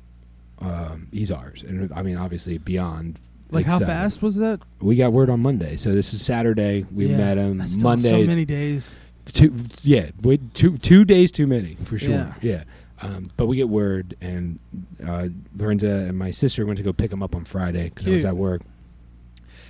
um, he's ours, and I mean obviously beyond. like how excited. fast was that? We got word on Monday, so this is Saturday. We Yeah, met him That's Monday. So many days. two, yeah, wait, two two days too many for sure. Yeah. Yeah. Um, but we get word, and uh, Lorenza and my sister went to go pick him up on Friday because I was at work.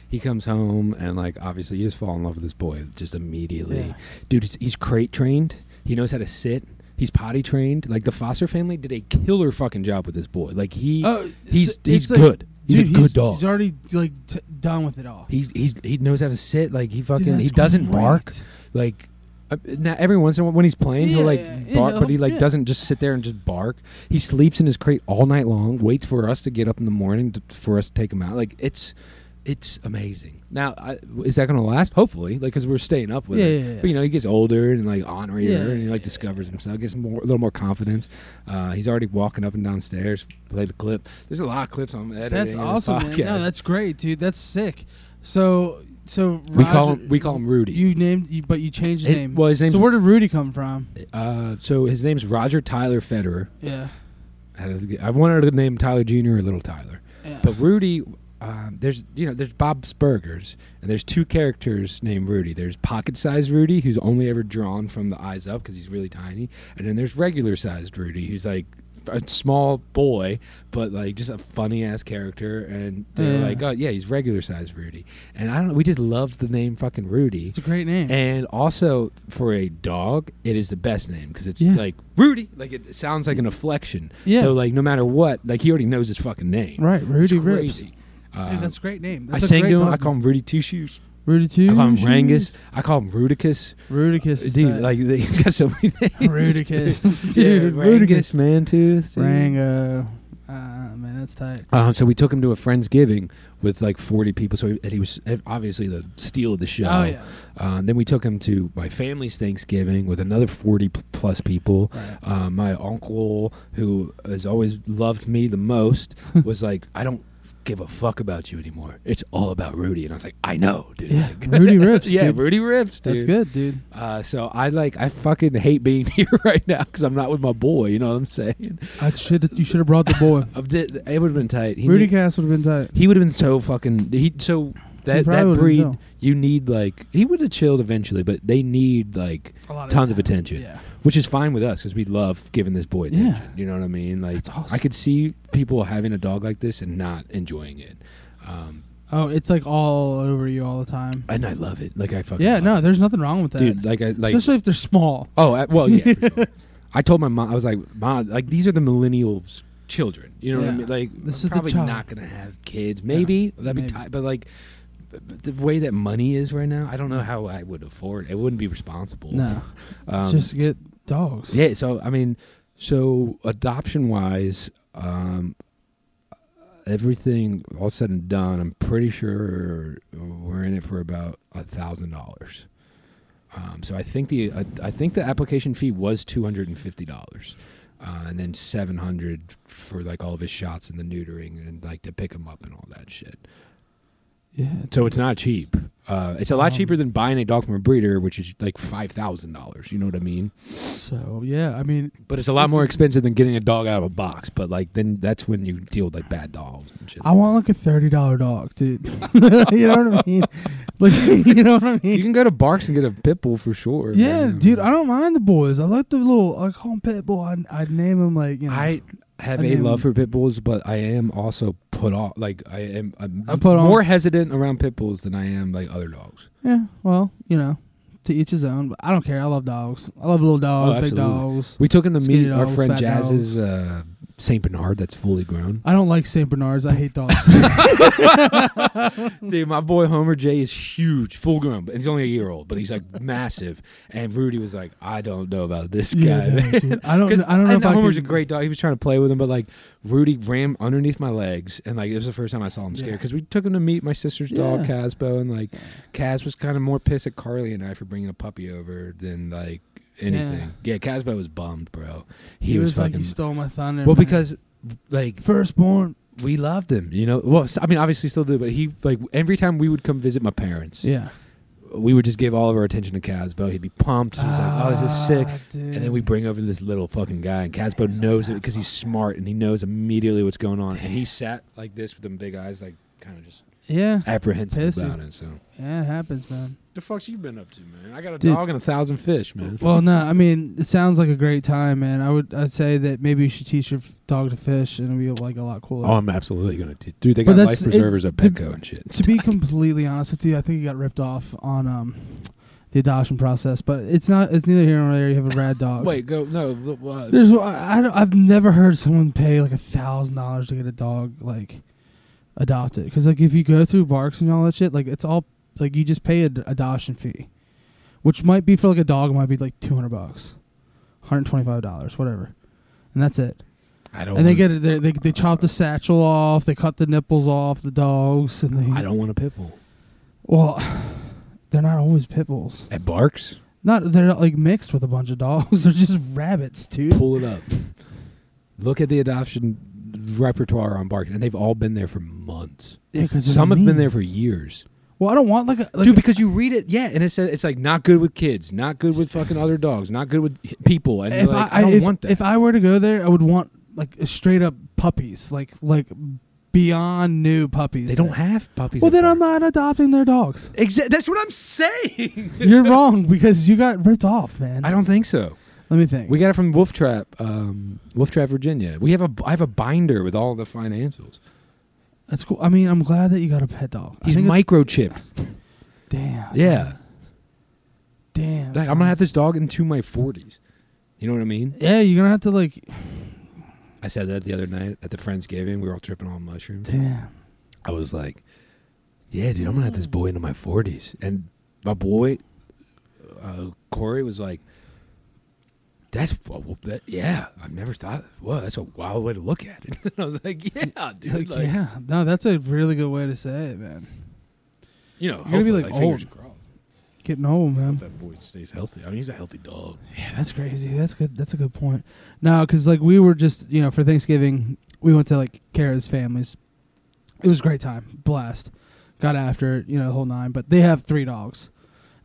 He comes home and like obviously you just fall in love with this boy just immediately. Yeah. Dude, he's, he's crate trained. He knows how to sit. He's potty trained. Like the foster family did a killer fucking job with this boy. Like he Oh, he's it's- he's it's like- good. He's dude, a good dog. He's already like t- done with it all. He's he's he knows how to sit. Like he Dude, fucking he that's doesn't great. bark. Like uh, now every once in a while when he's playing, he'll like yeah, bark, yeah, but he like yeah. doesn't just sit there and just bark. He sleeps in his crate all night long. Waits for us to get up in the morning to, for us to take him out. Like it's it's amazing. Now I, is that going to last? Hopefully, like because we're staying up with Yeah, it. yeah, yeah. But you know he gets older and like ornerier, Yeah, and he like yeah, discovers himself, gets more a little more confidence. Uh, he's already walking up and downstairs. Play the clip. There's a lot of clips on editing. That's awesome, man. No, that's great, dude. That's sick. So, so we call him we call him Rudy. You named, you, but you changed his It- name. well, his name's so where did Rudy come from? Uh, so his name's Roger Tyler Federer. Yeah, I wanted to name Tyler Jr. or Little Tyler, yeah. but Rudy. Um, there's you know there's Bob's Burgers and there's two characters named Rudy. There's pocket sized Rudy who's only ever drawn from the eyes up because he's really tiny, and then there's regular sized Rudy who's like a small boy but like just a funny ass character. And they're Yeah. like, oh yeah, he's regular sized Rudy. And I don't know, we just love the name fucking Rudy. it's a great name. And also for a dog, it is the best name because it's Yeah. like Rudy. Like it sounds like an inflection. Yeah. So like no matter what, like he already knows his fucking name. right, Rudy It's crazy. Dude, um, that's a great name. I That's a sang to him. dog I call him Rudy Two Shoes. Rudy too. I call him Rangus. I call him Rudicus. Rudicus. is Dude, tight. like [LAUGHS] he's got so many names. Rudicus. [LAUGHS] yeah, Dude, Rangus, Rudicus. Mantooth. dude. Rango. Uh, man, that's tight. Uh, so we took him to a friendsgiving with like 40 people. So he, and he was obviously the steal of the show. Oh yeah. Uh, then we took him to my family's Thanksgiving with another 40 p- plus people. Right. Uh, my uncle, who has always loved me the most, [LAUGHS] was like, I don't give a fuck about you anymore. It's all about Rudy. And I was like, I know, dude. Yeah, Rudy [LAUGHS] rips, yeah, dude. Rudy rips, dude. That's good, dude. Uh, so I like, I fucking hate being [LAUGHS] here right now because I'm not with my boy. You know what I'm saying? I should. You should have brought the boy. [LAUGHS] I did, it would have been tight. He Rudy need- Cass would have been tight. he would have been so fucking. He so that probably that breed. You need like he would have chilled eventually, but they need like A lot tons of attention, Yeah. Which is fine with us because we love giving this boy Yeah. attention. You know what I mean? Like awesome. I could see people having a dog like this and not enjoying it, um, Oh, it's like all over you all the time. and I love it. Like I fucking Yeah, no, it. there's nothing wrong with that. dude. Like I like Especially if they're small. oh I, well yeah. Sure. [LAUGHS] I told my mom I was like mom like these are the millennials children. You know what I mean? Like This I'm is the probably not gonna have kids. Maybe that'd be maybe. tight, but like. The way that money is right now, I don't know how I would afford. It, it wouldn't be responsible. No, [LAUGHS] Um, just get dogs. Yeah, so I mean, so adoption wise, um, everything all said and done, I'm pretty sure we're in it for about a thousand dollars. Um, so I think the I think the application fee was two hundred and fifty dollars, uh, and then seven hundred for like all of his shots and the neutering and like to pick him up and all that shit. Yeah. So it's not cheap. Uh, it's a lot Um, cheaper than buying a dog from a breeder, which is like five thousand dollars. You know what I mean? So yeah, I mean, But it's a lot more expensive than getting a dog out of a box. But like then that's when you deal with like bad dogs and shit. I want like a thirty dollar dog, dude. [LAUGHS] you know what I mean? Like, [LAUGHS] you know what I mean? you can go to BARCS and get a pit bull for sure. Yeah, man. dude. I don't mind the boys. I like the little. I call them pit bull. I I'd name them like you know. I have I a mean- love for pit bulls, but I am also put off. Like I am I'm I put on- more hesitant around pit bulls than I am like other dogs. yeah. Well, you know, to each his own. But I don't care. I love dogs. I love little dogs, Oh, big dogs. We took him to meet our friend Jazz's uh, Saint Bernard that's fully grown. I don't like Saint Bernards. I hate dogs. Dude, my boy Homer J is huge, full grown, but he's only a year old, but he's like massive. And Rudy was like, I don't know about this guy. yeah, dude. I don't. [LAUGHS] 'Cause I don't know if I Homer's can- a great dog. He was trying to play with him, but like Rudy ran underneath my legs, and like it was the first time I saw him scared Yeah. because we took him to meet my sister's dog Yeah. Casbo, and like Cas was kind of more pissed at Carly and I for bringing a puppy over than like anything. Yeah, Casbo was bummed, bro. He, He, was, was, like, fucking he stole my thunder. well man. because like firstborn. we loved him, you know. Well, I mean, obviously still do, but he like every time we would come visit my parents, Yeah. we would just give all of our attention to Casbo. He'd be pumped. He's like, "Oh, this is sick." Ah, And then we bring over this little fucking guy, and Casbo knows it because he's smart and he knows immediately what's going on. And he sat like this with them big eyes, like kind of just Yeah. apprehensive Pissy. about it. So Yeah, it happens, man. The fuck's you been up to, man? I got a Dude. dog and a thousand fish, man. Well, no, I mean, it sounds like a great time, man. I would, I'd say that maybe you should teach your f- dog to fish, and it'll be like a lot cooler. Oh, I'm absolutely gonna. T- Dude, they But got that's- life preservers at to- Petco and shit. to be completely honest with you, I think you got ripped off on um, the adoption process, but it's not. It's neither here nor there. You have a rad dog. Wait, go no. look, What? there's I, I don't, I've never heard someone pay like a thousand dollars to get a dog like adopted because like if you go through barks and all that shit, like it's all like you just pay an adoption fee, which might be for like a dog, it might be like two hundred bucks, hundred twenty five dollars, whatever, and that's it. I don't. and they get it. They, they they chop the satchel off. They cut the nipples off the dogs, and they. I don't want a pit bull. Well, [SIGHS] they're not always pit bulls. It barks. Not they're not like mixed with a bunch of dogs. [LAUGHS] They're just rabbits, dude. Pull it up. Look at the adoption repertoire on Bark, and they've all been there for months. Yeah, because Some have been there for years. Well, I don't want like a like Dude, because you read it, yeah, and it says it's like not good with kids, not good with fucking other dogs, not good with people, and if like, I, I, don't if, want that. if I were to go there, I would want like straight up puppies, like like beyond new puppies. they don't have puppies. Well, then I'm not adopting their dogs. Exa- that's what I'm saying. [LAUGHS] You're [LAUGHS] wrong because you got ripped off, man. I don't think so. Let me think. We got it from Wolf Trap, um, Wolf Trap, Virginia. We have a I have a binder with all the financials. That's cool. I mean, I'm glad that you got a pet dog. I He's think it's- microchipped. Damn. son. Yeah, Damn. Like, I'm gonna have this dog into my 40s. You know what I mean? Yeah, you're gonna have to like. I said that the other night at the Friendsgiving. We were all tripping on mushrooms. Damn. I was like, "Yeah, dude, I'm gonna have this boy into my 40s." And my boy, uh, Corey, was like, "That's well, that, yeah. I've never thought. Well, that's a wild way to look at it." and [LAUGHS] I was like, "Yeah, [LAUGHS] dude. Like, like, yeah. No, that's a really good way to say it, man. You know, You're gonna be, hopefully, like, fingers old. crossed. Getting old, man. That boy stays healthy. I mean, he's a healthy dog. Yeah, that's crazy. That's good. That's a good point. Now, because like we were just you know for Thanksgiving we went to like Kara's families. It was a great time, blast. Got after it, you know the whole nine. But they have three dogs,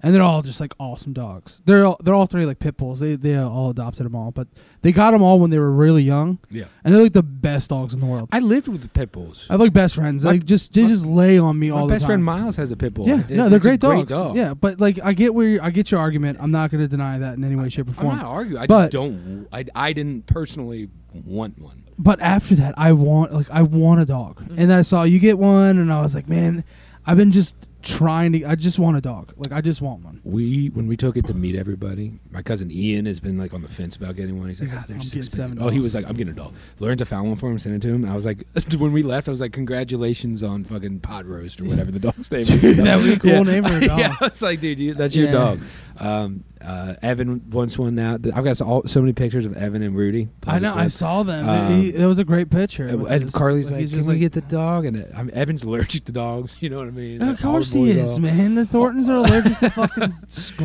and they're all just like awesome dogs. They're all, they're all three like pit bulls. They they all adopted them all, but they got them all when they were really young, Yeah, and they're like the best dogs in the world. I lived with the pit bulls. I have like best friends. My- Like just they my- just lay on me all the time. My best friend Miles has a pit bull. Yeah, It- no, they're great dogs. dog. Yeah, but like I get where I get your argument. I'm not going to deny that in any way, shape, or form. I'm not arguing. I But- just don't. I, I didn't personally want one. but after that, I want like I want a dog, Mhm. and I saw you get one, and I was like, man, I've been just trying to. I just want a dog. Like I just want one. We when we took it to meet everybody, my cousin Ian has been like on the fence about getting one. He's like, He's ah, they're I'm just getting expensive." seven Oh, he dogs. was like, I'm getting a dog. Lorenzo found one for him, sent it to him. I was like, [LAUGHS] when we left, I was like, congratulations on fucking pot roast or whatever the dog's name. [LAUGHS] is. That would be a cool Yeah. name for a [LAUGHS] dog. yeah, I was like, dude, you, that's your Yeah. dog. Um, uh, Evan wants one now. I've got so, all, so many pictures of Evan and Rudy. I know. I saw them. Um, he, it was a great picture. And, Carly's like, he's "Can we get the dog?" And uh, I'm, Evan's [LAUGHS] allergic to dogs. You know what I mean? Of Like, course he is, dog. man. The Thorntons are allergic to fucking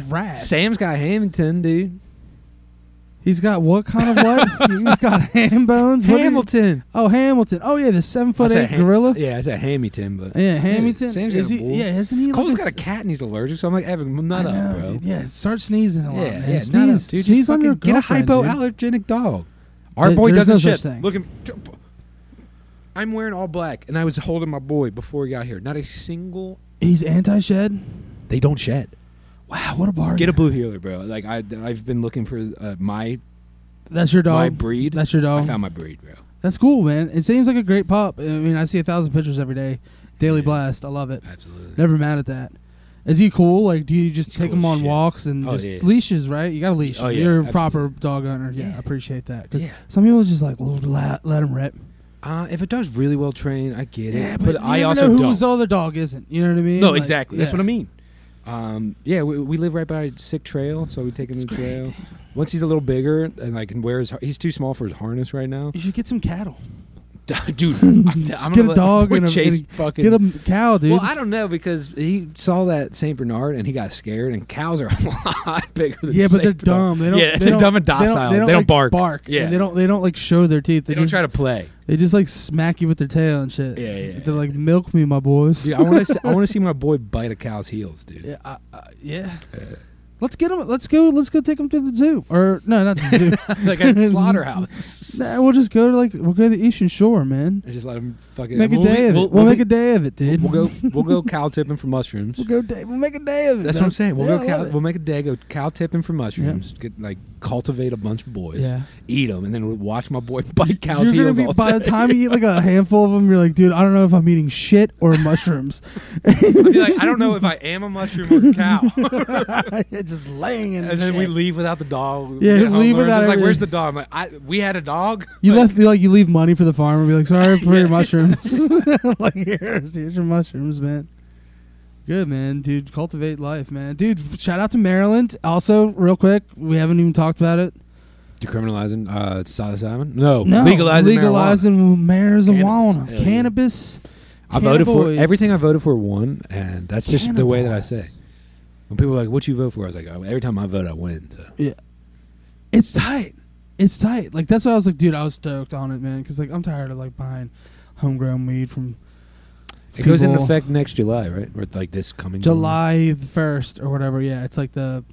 [LAUGHS] grass. Sam's got Hamilton, dude. He's got what kind of what? [LAUGHS] He's got ham bones. What Hamilton. oh, Hamilton. Oh yeah, the seven I foot said eight Ham- gorilla. Yeah, I said Hamilton, but Yeah, Hamilton. Sam's is got a he? bull. Yeah, isn't he? Cole's like got a cat and he's allergic, so I'm like, Evan, nut I know, up, bro. dude. Yeah, start sneezing a lot, yeah, man. yeah, Sneeze, nut up, dude. sneeze Just on your fucking get a girlfriend, dude. hypoallergenic dog. Our There- boy there's doesn't no shit. such thing. Look at I'm wearing all black, and I was holding my boy before he got here. Not a single. He's anti-shed. They don't shed. Wow, what a bargain. Get a blue heeler, bro. Like I, I've been looking for uh, my That's your dog. my breed. That's your dog. I found my breed, bro. That's cool, man. It seems like a great pup. I mean, I see a thousand pictures every day. Daily Yeah. blast. I love it. Absolutely. Never mad at that. Is he cool? Like, do you just He's take cool him on shit. walks and Oh, just yeah. leashes, right? You got to leash. Oh, yeah, You're a proper dog owner. Yeah. I appreciate that. Because Yeah. some people just like let, let him rip. Uh, if a dog's really well trained, I get it. Yeah, but, but, I also know don't. whose other dog isn't. You know what I mean? no, Like, exactly. That's what I mean. Um, yeah, we, we live right by Sick Trail, so we take him It's to the trail. Once he's a little bigger and like can wear his, he's too small for his harness right now. You should get some cattle. [LAUGHS] Dude, I'm, [LAUGHS] I'm get gonna a dog and a- chase and fucking. Get a cow, dude. well, I don't know because he saw that Saint Bernard and he got scared. And cows are [LAUGHS] a lot bigger. than yeah, but Saint they're Bernard. dumb. They don't. yeah, they they're don't, dumb and they don't- docile. They don't, like, bark. Bark. Yeah. and they don't. They don't like show their teeth. They They, don't try to play. They just like smack you with their tail and shit. Yeah, yeah, They're yeah. like, milk me, my boys. Dude, I want to. I want to see my boy bite a cow's heels, dude. yeah, I, yeah. Let's get them. Let's go. Let's go take them to the zoo. Or no, not the zoo. [LAUGHS] like a [LAUGHS] slaughterhouse. Nah, we'll just go to like we'll go to the Eastern Shore, man. And just let them fucking Make a we'll day be- of it. We'll, We'll, we'll make be- a day of it, dude. We'll go. [LAUGHS] We'll go cow tipping for mushrooms. We'll go day. We'll make a day of it. That's man. what I'm saying. We'll Yeah, go. Cow, we'll make a day. Go cow tipping for mushrooms. Get like cultivate a bunch of boys. Yeah. Eat them, and then we'll watch my boy bite cows' you're gonna heels be all by day. the time you eat like a handful of them, you're like, dude, I don't know if I'm eating shit or mushrooms. Be like, I don't know if I am a mushroom or a cow. Just laying in. and then we leave without the dog. Yeah, We leave without Just like, everything. where's the dog? I'm like, I, we had a dog. You Like, left like you leave money for the farmer. Be like, sorry for your [LAUGHS] mushrooms. [LAUGHS] like here's here's your mushrooms, man. Good man, dude. Cultivate life, man, dude. Shout out to Maryland. Also, real quick, we haven't even talked about it. decriminalizing uh, psilocybin. No, No, legalizing, marijuana. legalizing marijuana, Cannabis. Hell cannabis. I voted for everything I voted for one, and that's just the way that I Cannabis. say. When people are like, "What you vote for?" I was like, oh, "Every time I vote, I win." So It's tight. It's tight. Like that's why I was like, dude, I was stoked on it, man, because like I'm tired of like buying homegrown weed from it goes into effect next July, right? Or like this coming July first or whatever. Yeah, it's like the,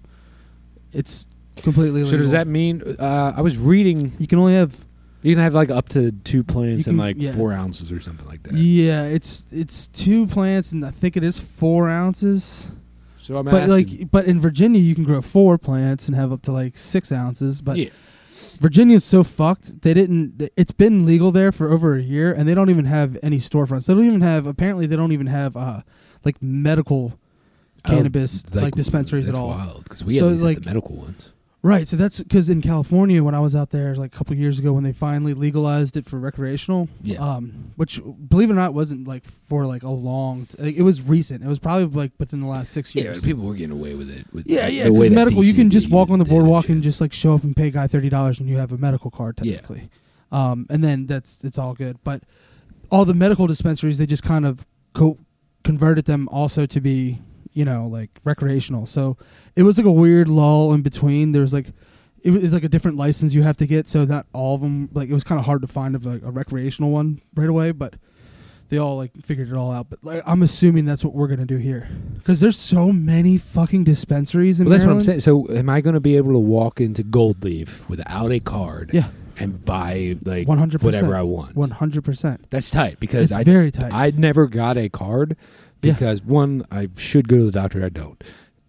it's completely. So does that mean? Uh, I was reading You can only have you can have like up to two plants You and like yeah. four ounces or something like that. yeah. It's it's two plants and I think it is four ounces. So I'm but asking, like, but in Virginia you can grow four plants and have up to like six ounces. But yeah, Virginia's so fucked. They didn't. It's been legal there for over a year, and they don't even have any storefronts. They don't even have. Apparently, they don't even have uh like medical cannabis Oh, like, dispensaries at all. Wild because we So, at have like- the medical ones. Right. So that's because in California, when I was out there like a couple years ago, when they finally legalized it for recreational, Yeah. um, which believe it or not wasn't like for like a long. T- like, it was recent. It was probably like within the last six years. but people were getting away with it. With Yeah, yeah. Because medical, you can just walk on the boardwalk yeah. and just like show up and pay a guy thirty dollars, and you have a medical card technically. Yeah. Um, and then that's it's all good. But all the medical dispensaries, they just kind of co- converted them also to be, you know, like recreational. So it was like a weird lull in between. There was like. It was like a different license you have to get, so not all of them. Like it was kind of hard to find of like a recreational one right away, but they all like figured it all out. But like, I'm assuming that's what we're gonna do here, because there's so many fucking dispensaries in Well, that's Maryland. what I'm saying. So, am I going to be able to walk into Gold Leaf without a card Yeah, and buy like 100%. whatever I want? one hundred percent. That's tight because It's I very tight. I never got a card Yeah. because one, I should go to the doctor. I don't.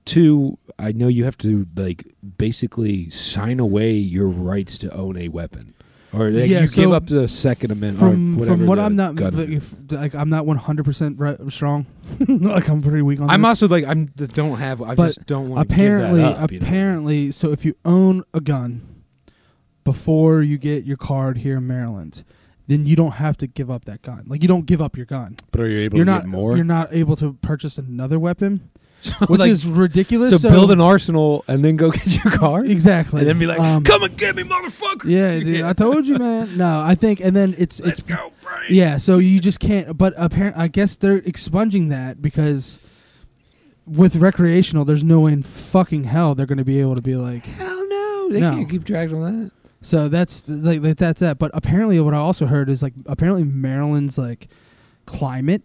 Two, I know you have to like basically sign away your rights to own a weapon, or like, Yeah, you so give up the Second Amendment. from or whatever from what I'm not like, if, like I'm not one hundred percent strong. [LAUGHS] like I'm pretty weak on. I'm this. also like I'm don't have. I But just don't want apparently to give that up, you know? apparently so if you own a gun before you get your card here in Maryland, then you don't have to give up that gun. Like you don't give up your gun. But are you able you're to not get more? You're not able to purchase another weapon, [LAUGHS] So, which like, is ridiculous. so, build an arsenal and then go [LAUGHS] get your car. exactly, and then be like, Um, "Come and get me, motherfucker!" Yeah, dude, I told you, man. [LAUGHS] No, I think, and then it's Let's it's go, Brian. Yeah, so you just can't. But apparently, I guess they're expunging that because with recreational, there's no way in fucking hell they're going to be able to be like. Hell no, they No. can't keep track on that. So that's like that's that. But apparently, what I also heard is like apparently Maryland's like climate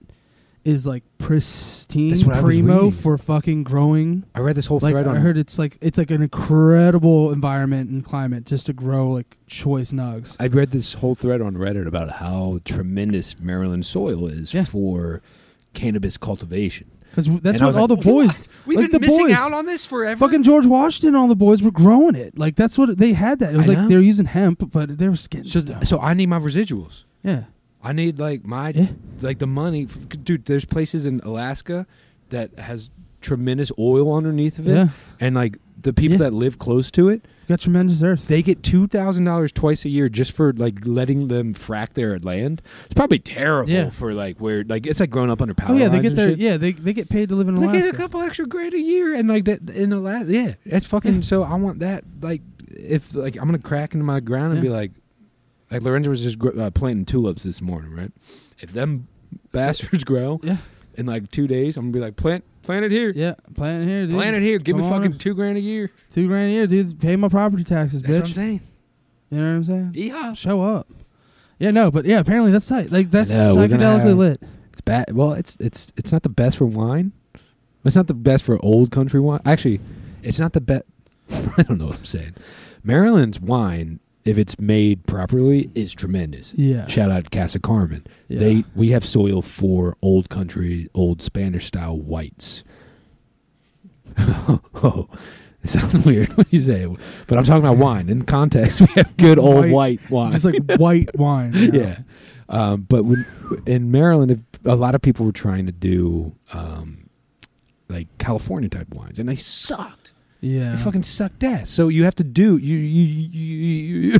is like pristine, That's what I was primo for fucking growing. I read this whole Like thread on I heard, it's like it's like an incredible environment and climate just to grow like choice nugs. I read this whole thread on Reddit about how tremendous Maryland soil is Yeah. for cannabis cultivation. Because that's what all like, the boys. We've Like been the missing boys. out on this forever. Fucking George Washington and all the boys were growing it. Like that's what they had. That it was I like know. they were using hemp, but they were getting so, stuff. so I need my residuals. yeah, I need like my Yeah. like the money, dude. There's places in Alaska that has tremendous oil underneath of it, yeah. and like the people Yeah. that live close to it, Got tremendous earth. they get two thousand dollars twice a year just for like letting them frack their land. It's probably terrible Yeah. for like where like it's like growing up under power. Oh yeah, they lines get and their shit. yeah they they get paid to live in They Alaska. get a couple extra grand a year, and like that in Alaska, yeah, it's fucking. So I want that. Like, if like I'm gonna crack into my ground and Yeah. be like, like Lorenzo was just gr- uh, planting tulips this morning, right? If them bastards grow Yeah, in like two days, I'm gonna be like, plant, plant it here, yeah. Plant it here, dude. plant it here. Give me Come on. fucking two grand a year. Two grand a year, dude. Pay my property taxes, That's what I'm saying. You know what I'm saying? Yeah, Show up. Yeah, no, but yeah, apparently that's tight. Like that's know, we're gonna psychedelically have- lit. it's bad. Well, it's it's it's not the best for wine. It's not the best for old country wine. Actually, It's not the best. [LAUGHS] I don't know what I'm saying. Maryland's wine, if it's made properly, is tremendous. Yeah. Shout out Casa Carmen. Yeah. They we have soil for old country, old Spanish style whites. [LAUGHS] oh, it sounds [LAUGHS] weird when you say it, but I'm talking about wine. In context, [LAUGHS] we have good old White- white wine. Just like white wine. you know? yeah. Um, but when, in Maryland, if, a lot of people were trying to do um, like California type wines, and they sucked. Yeah. They fucking sucked ass. So you have to do [LAUGHS] you you you,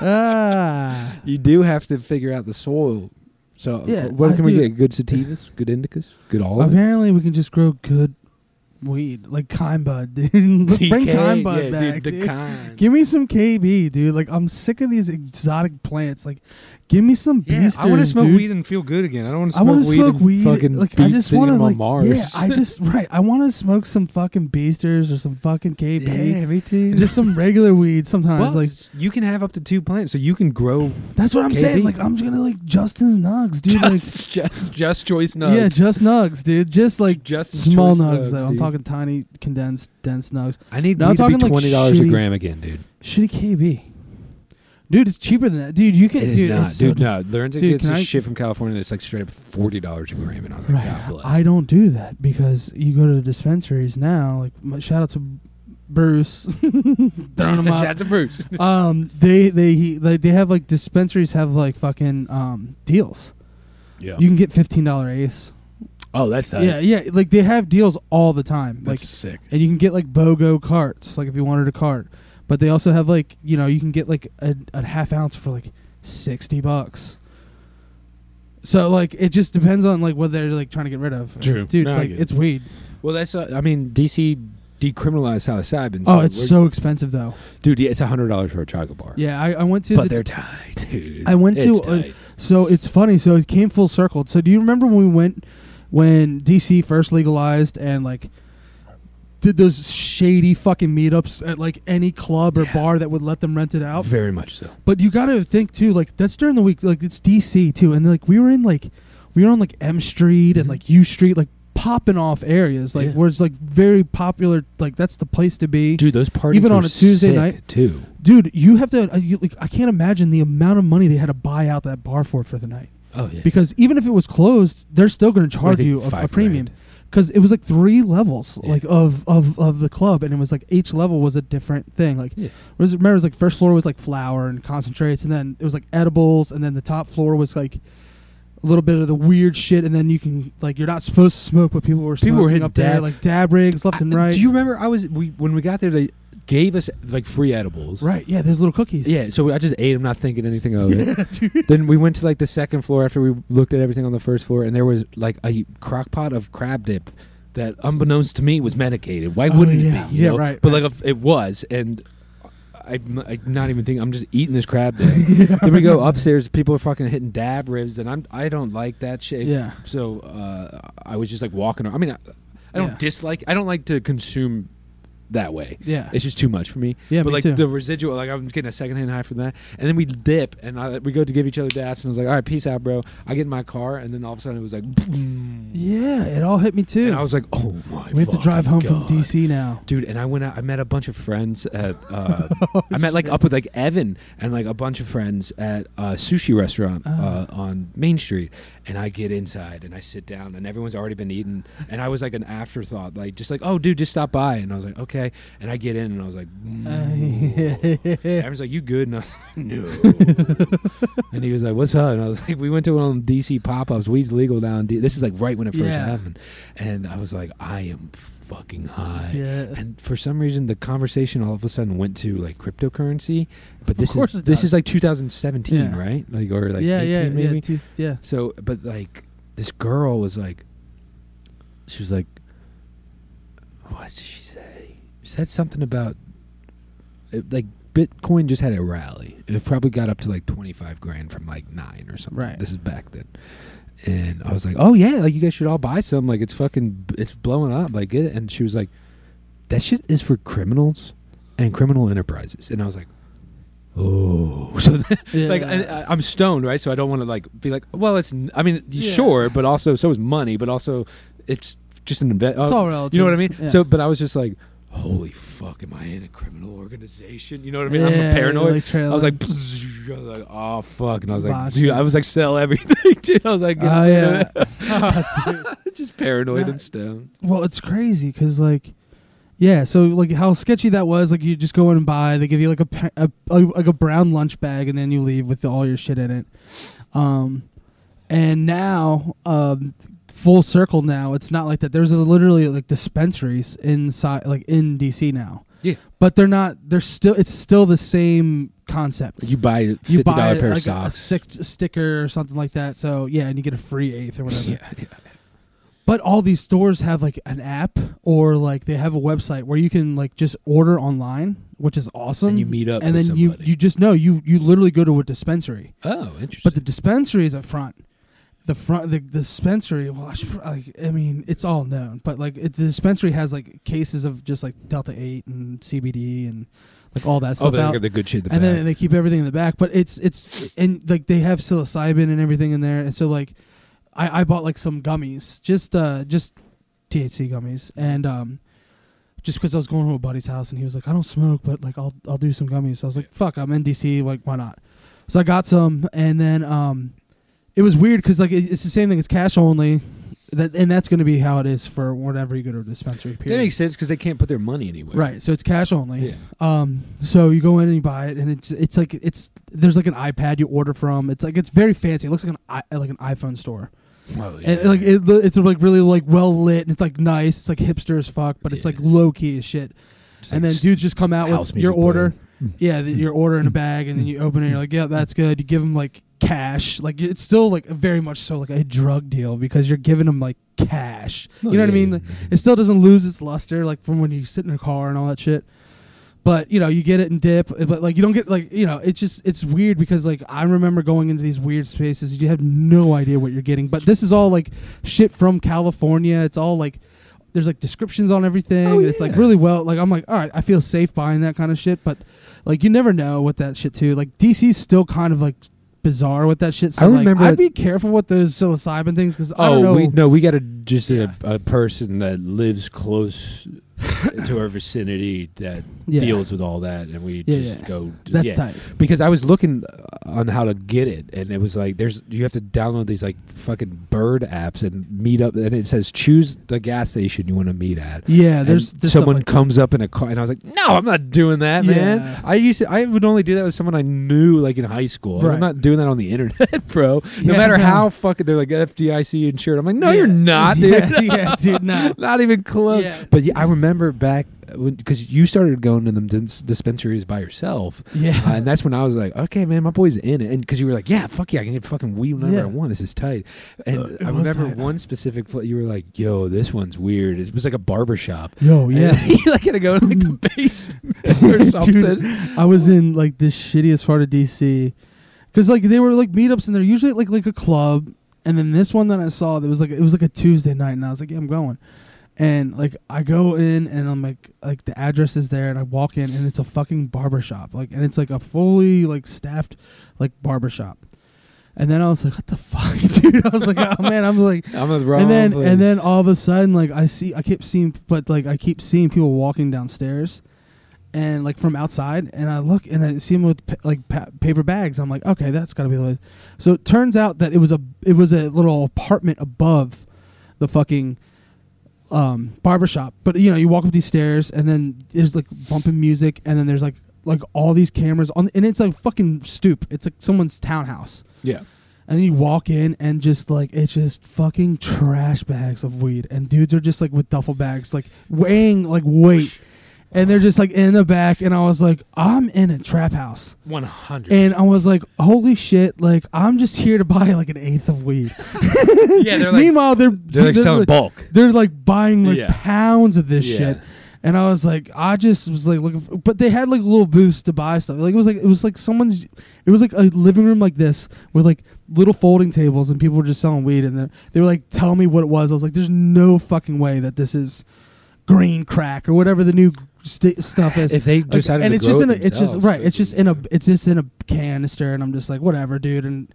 ah. you do have to figure out the soil. So Yeah, what I can we do- get? Good sativas, good indicas, good olive. Apparently, we can just grow good weed, like Kime [LAUGHS] Bud, dude. Bring Kind Bud yeah, back, dude, the dude. kind. Give me some KB, dude. Like I'm sick of these exotic plants. Like, give me some yeah, beasters, I want to smoke dude. weed and feel good again. I don't want to I smoke want to weed smoke and weed. fucking Like I just want to like Mars. yeah. I just [LAUGHS] right. I want to smoke some fucking beasters or some fucking KB. yeah, me too. Just some regular weed sometimes. well, like you can have up to two plants, so you can grow that's what I'm saying. Like I'm just gonna like Justin's nugs, dude. like just, just, just choice nugs. yeah, just nugs, dude. Just like just small nugs. nugs, though. I'm talking tiny, condensed, dense nugs. I need No, I'm weed to be talking, like, twenty dollars a gram again, dude. Shitty KB. Dude, it's cheaper than that. Dude, you can It is dude, not, so dude. No, Lorenzo Dude, gets can I- shit from California that's like straight up forty dollars a gram, and I was like, Right. God bless. I don't do that because you go to the dispensaries now. Like, my, shout out to Bruce, [LAUGHS] [LAUGHS] Shout out to Bruce. [LAUGHS] Um, they they he, like they have like dispensaries have like fucking um deals. yeah. You can get fifteen dollar ace. oh, that's Yeah, yeah. Like they have deals all the time. Like, That's sick. and you can get like BOGO carts. Like if you wanted a cart, but they also have like you know you can get like a, a half ounce for like sixty bucks. So like it just depends on like what they're like trying to get rid of. True. dude. No, like it. it's weed. Well, that's. Uh, I mean, DC decriminalized psilocybin. Oh, it's so expensive though. dude. Yeah, it's a hundred dollars for a chocolate bar. Yeah, I, I went to but the they're tight, dude. I went to, It's uh. So it's funny. So it came full circle. So do you remember when we went when DC first legalized and like did those shady fucking meetups at like any club or Yeah. bar that would let them rent it out? very much so. But you got to think too. Like that's during the week. Like it's DC too, and like we were in like we were on like M Street and Mhm. like U Street, like popping off areas, like Yeah. where it's like very popular. Like that's the place to be. Dude, those parties Even on a Tuesday night? too. Dude, you have to. Uh, you, like, I can't imagine the amount of money they had to buy out that bar for for the night. Oh yeah. because even if it was closed, they're still going to charge you a, a premium grand. Because it was like three levels Yeah. like of, of of the club, and it was like each level was a different thing. Like, Yeah. was remember it was like first floor was like flour and concentrates, and then it was like edibles, and then the top floor was like a little bit of the weird shit, and then you can like you're not supposed to smoke, but people were People smoking were hitting up there dab- like dab rigs left and right. Do you remember? I was we when we got there. They gave us like free edibles. right? Yeah, there's little cookies. Yeah, so I just ate them, not thinking anything of [LAUGHS] it. [LAUGHS] Yeah, then we went to like the second floor after we looked at everything on the first floor, and there was like a crock pot of crab dip that, unbeknownst to me, was medicated. Why Oh, wouldn't yeah. it be? you Yeah, know? right, But right. like it was, and I'm, I'm not even thinking. I'm just eating this crab dip. [LAUGHS] then we go upstairs. People are fucking hitting dab rigs, and I'm I don't like that shit. Yeah. So uh, I was just like walking. around. I mean, I, I don't Yeah. dislike. I don't like to consume that way. Yeah. It's just too much for me. Yeah, but me like too. the residual, like I'm getting a secondhand high from that, and then we dip, and I, we go to give each other daps, and I was like, "All right, peace out, bro." I get in my car, and then all of a sudden it was like, boom. [LAUGHS] yeah, it all hit me too. and I was like, "Oh my!" we have to drive home fucking from DC now. Dude, and I went out. I met a bunch of friends at. [LAUGHS] Uh, I met like up with like Evan and like a bunch of friends at a sushi restaurant uh, Oh. on Main Street. And I get inside and I sit down and everyone's already been eating. And I was like an afterthought, like just like, oh, dude, just stop by. And I was like, okay. And I get in and I was like, mm. Everyone's [LAUGHS] like, "You good?" And I was like, "No." [LAUGHS] and he was like, "What's up?" And I was like, "We went to one of DC pop-ups. Weed's legal down. D-. This is like right when it first Yeah. happened." And I was like, "I am fucking high." yeah. And for some reason, the conversation all of a sudden went to like cryptocurrency. But this is this does. is like 2017, Yeah. right? Like or like yeah, 18 yeah, maybe. yeah, two, yeah. So, but like this girl was like, she was like, what did she say? She said something about it, like Bitcoin just had a rally. It probably got up to like twenty five grand from like nine or something. Right. This is back then. And I was like, oh yeah, like you guys should all buy some. Like it's fucking, it's blowing up. Like get it. And she was like, that shit is for criminals and criminal enterprises. And I was like, oh. [LAUGHS] So yeah. like I, I- I'm stoned, right? So I don't want to like be like, well, it's. n- I mean, Yeah. sure, but also so is money, but also it's just an invest. Uh, it's all relative. You know what I mean? Yeah. So, but I was just like, holy fuck, am I in a criminal organization? You know what I mean? Yeah, I'm paranoid. like, I was like, [LAUGHS] I was like, oh fuck, and I was like, Botch. dude, I was like, sell everything, [LAUGHS] dude. I was like, Oh yeah. Oh, [LAUGHS] just paranoid and stoned. Well, it's crazy because like, yeah. So like, how sketchy that was. Like, you just go in and buy. They give you like a, a, a like a brown lunch bag, and then you leave with all your shit in it. Um, and now, um, full circle. Now it's not like that. There's a, literally like dispensaries inside, like in DC now. Yeah. But they're not. They're still. It's still the same concept. You buy a fifty dollar pair like of a, a socks. sick sticker or something like that. So yeah, and you get a free eighth or whatever. yeah, yeah. But all these stores have like an app or like they have a website where you can like just order online, which is awesome. And you meet up and then you you just know you you literally go to a dispensary. Oh, interesting. But the dispensary is up front. The front the, the dispensary, well, I, should, like, I mean, it's all known, but like it, the dispensary has like cases of just like Delta Eight and CBD and like all that oh, stuff they out got the good shit. The and back. then they keep everything in the back. But it's it's and like they have psilocybin and everything in there, and so like I I bought like some gummies, just uh just THC gummies, and um just because I was going to a buddy's house and he was like I don't smoke, but like I'll I'll do some gummies. So I was like fuck, I'm in DC, like why not? So I got some, and then um it was weird because like it, it's the same thing. It's cash only. That, and that's going to be how it is for whenever you go to a dispensary. that Period. makes sense because they can't put their money anywhere. Right, so it's cash only. Yeah. Um, so you go in and you buy it, and it's it's like it's there's like an iPad you order from. It's like it's very fancy. It looks like an like an iPhone store, Oh, yeah. and like it, it's like really like well lit, and it's like nice. It's like hipster as fuck, but it's like low key as shit. Just and like then dudes just come out with your order. playing. Yeah, the, your order in a bag, and then you open it. and You're like, yeah, that's good. You give them like cash. Like it's still like very much so like a drug deal because you're giving them like cash. Oh, you know what I mean? Like, it still doesn't lose its luster like from when you sit in a car and all that shit. But you know, you get it and dip, uh, but like you don't get like you know, it's just it's weird because like I remember going into these weird spaces, you have no idea what you're getting. But this is all like shit from California. It's all like there's like descriptions on everything. Oh, It's like yeah. really well. Like I'm like, all right, I feel safe buying that kind of shit. But like you never know what that shit too. Like DC's still kind of like bizarre with that shit. So I like, remember I'd it- be careful with those psilocybin things because I Oh, don't know. we no, we got a just Yeah. a, a person that lives close to our vicinity that Yeah. deals with all that, and we Yeah, just yeah. go. That's tight. Because I was looking on how to get it, and it was like there's you have to download these like fucking bird apps and meet up, and it says choose the gas station you want to meet at. Yeah, there's, there's someone like that. comes up in a car, and I was like, "No, I'm not doing that, man. I used to, I would only do that with someone I knew, like in high school. Right. I'm not doing that on the [LAUGHS] internet, bro. No matter no. how fucking they're like FDIC insured. I'm like, no, you're not, [LAUGHS] dude. yeah, dude, no. [LAUGHS] not even close. But yeah, I remember back because you started going to them dis- dispensaries by yourself. Yeah. Uh, and that's when I was like, okay, man, my boy's in it. And because you were like, yeah, fuck yeah, I can get fucking weed whenever Yeah. I want. This is tight. And Uh, I remember tight. one specific, pla you were like, yo, this one's weird. It was like a barber shop. Yo, yeah. [LAUGHS] you like had to go to like the [LAUGHS] basement or something. Dude, I was in like the shittiest part of DC because like they were like meetups and they're usually like like a club. And then this one that I saw, there was like it was like a Tuesday night, and I was like, yeah, I'm going. And like I go in and I'm like like the address is there, and I walk in and it's a fucking barber shop, like and it's like a fully like staffed like barber shop. And then I was like, what the fuck, [LAUGHS] dude? I was like, oh man, I'm like, I'm the wrong and then place. and then all of a sudden like i see i keep seeing but like i keep seeing people walking downstairs and like from outside and i look and i see them with pa- like pa- paper bags i'm like okay that's gotta be the way so it turns out that it was a it was a little apartment above the fucking um barbershop. But you know you walk up these stairs and then there's like bumping music and then there's like like all these cameras on and it's like fucking stoop. It's like someone's townhouse. Yeah. and then you walk in and just like it's just fucking trash bags of weed. And dudes are just like with duffel bags like weighing like weight and they're just like in the back and i was like i'm in a trap house 100. and i was like holy shit like i'm just here to buy like an eighth of weed [LAUGHS] yeah, they're like, meanwhile they're they're like selling bulk. they're like buying like Yeah. pounds of this Yeah. shit and I was like, I just was like looking, for, but they had like a little booths to buy stuff. Like it was like it was like someone's, it was like a living room like this with like little folding tables, and people were just selling weed, and they they were like telling me what it was. I was like, there's no fucking way that this is green crack or whatever the new st- stuff is. If they Like, decided and it's just it in a, it's just right. It's just in a, it's just in a canister, and I'm just like, whatever, dude. And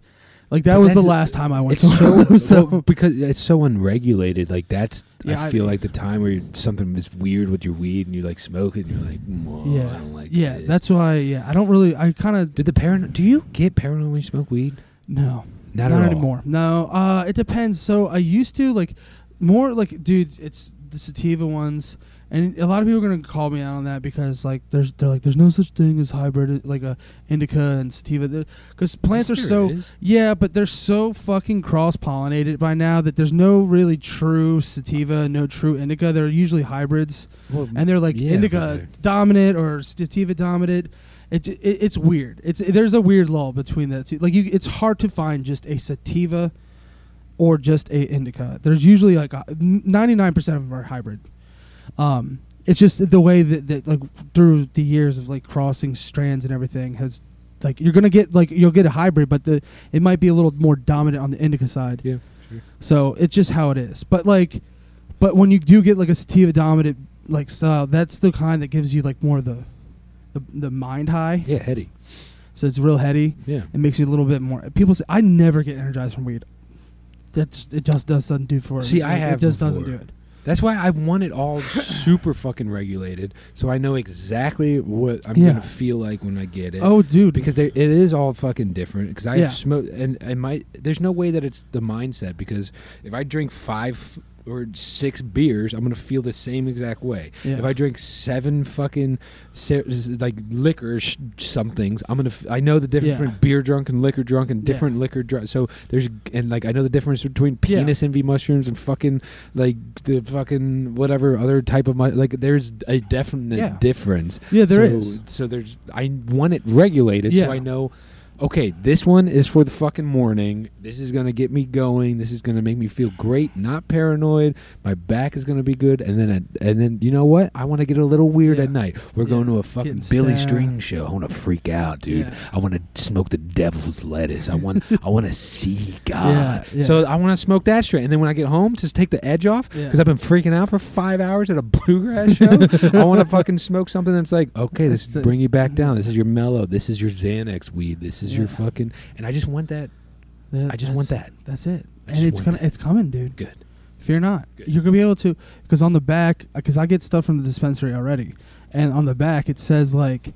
Like that But was the last time I went to so, [LAUGHS] so- well, because it's so unregulated. Like that's Yeah, I I- feel like the time where something is weird with your weed and you like smoke it and you're like, yeah, I don't like yeah. this." That's why. Yeah, I don't really. I kind of Did the parano? Do you get paranoid when you smoke weed? no, Not, not, at all. anymore. No, uh, it depends. So I used to like more like, dude. It's the sativa ones, and a lot of people are gonna call me out on that because like there's they're like there's no such thing as hybrid like a indica and sativa because plants Yes, are so is. yeah, but they're so fucking cross pollinated by now that there's no really true sativa, no true indica. They're usually hybrids Well, and they're like yeah, indica they're- dominant or sativa dominant. It, it it's weird. It's there's a weird lull between that two. Like you, it's hard to find just a sativa or just a indica. There's usually like ninety nine percent of them are hybrid. Um, it's just the way that, that like through the years of like crossing strands and everything has like you're gonna get like you'll get a hybrid, but the it might be a little more dominant on the indica side. Yeah, sure. So it's just how it is. But like, but when you do get like a sativa dominant like style, that's the kind that gives you like more of the the, the mind high. Yeah, heady. So it's real heady. Yeah. It makes you a little bit more. People say I never get energized from weed. That's it. Just does doesn't do for See, me. I It- have It just doesn't do it. That's why I want it all [LAUGHS] super fucking regulated, so I know exactly what I'm Yeah. gonna feel like when I get it. Oh, dude. because there, it is all fucking different. Because I Yeah. smoke, and and my there's no way that it's the mindset. Because if I drink five or six beers, I'm gonna feel the same exact way. Yeah. If I drink seven fucking like liquor sh- somethings, I'm gonna. F- I know the difference Yeah. between beer drunk and liquor drunk and Yeah. different liquor drunk. So there's and like I know the difference between Yeah. penis envy mushrooms and fucking like the fucking whatever other type of mu- like. There's a definite Yeah. difference. yeah, there so, is. So there's I want it regulated Yeah. so I know okay, this one is for the fucking morning. This is going to get me going. This is going to make me feel great, not paranoid. My back is going to be good and then and then you know what? I want to get a little weird Yeah. at night. We're Yeah. going to a fucking Getting Billy stabbed. String show. I want to freak out, dude. Yeah. I want to smoke the devil's lettuce. I want [LAUGHS] I want to see God. So I want to smoke that straight and then when I get home just take the edge off because I've been freaking out for 5 hours at a [LAUGHS] bluegrass show. I want to [LAUGHS] fucking smoke something that's like, okay, this is bring you back down. This is your mellow. This is your Xanax weed. This is your Yeah. fucking. And I just want that. Yeah, I just want that. That's it. I and it's gonna it's coming, dude. Good. Fear not. Good. You're gonna be able to because on the back, because I get stuff from the dispensary already, and on the back it says like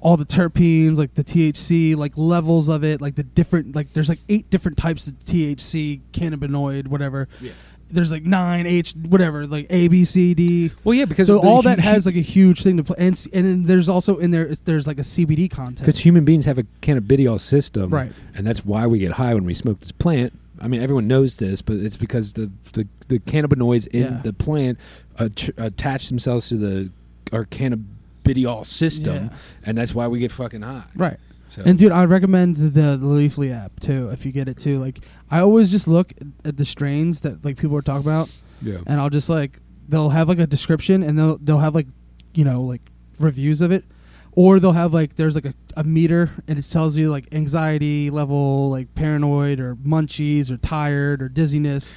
all the terpenes, like the THC, like levels of it, like the different, like there's like eight different types of THC, cannabinoid, whatever. Yeah. There's like nine H, whatever, like A, B, C, D. Well, yeah, because So the all that hu- has like a huge thing to play, and and then there's also in there there's like a CBD content. because human beings have a cannabidiol system, Right. And that's why we get high when we smoke this plant. I mean, everyone knows this, but it's because the the, the cannabinoids in Yeah. the plant att- attach themselves to the our cannabidiol system, Yeah. and that's why we get fucking high. Right. So, And dude, I recommend the, the Leafly app too if you get it too. Like I always just look at the strains that like people are talking about, yeah, and I'll just like they'll have like a description and they'll they'll have like you know like reviews of it, or they'll have like there's like a, a meter and it tells you like anxiety level, like paranoid or munchies or tired or dizziness.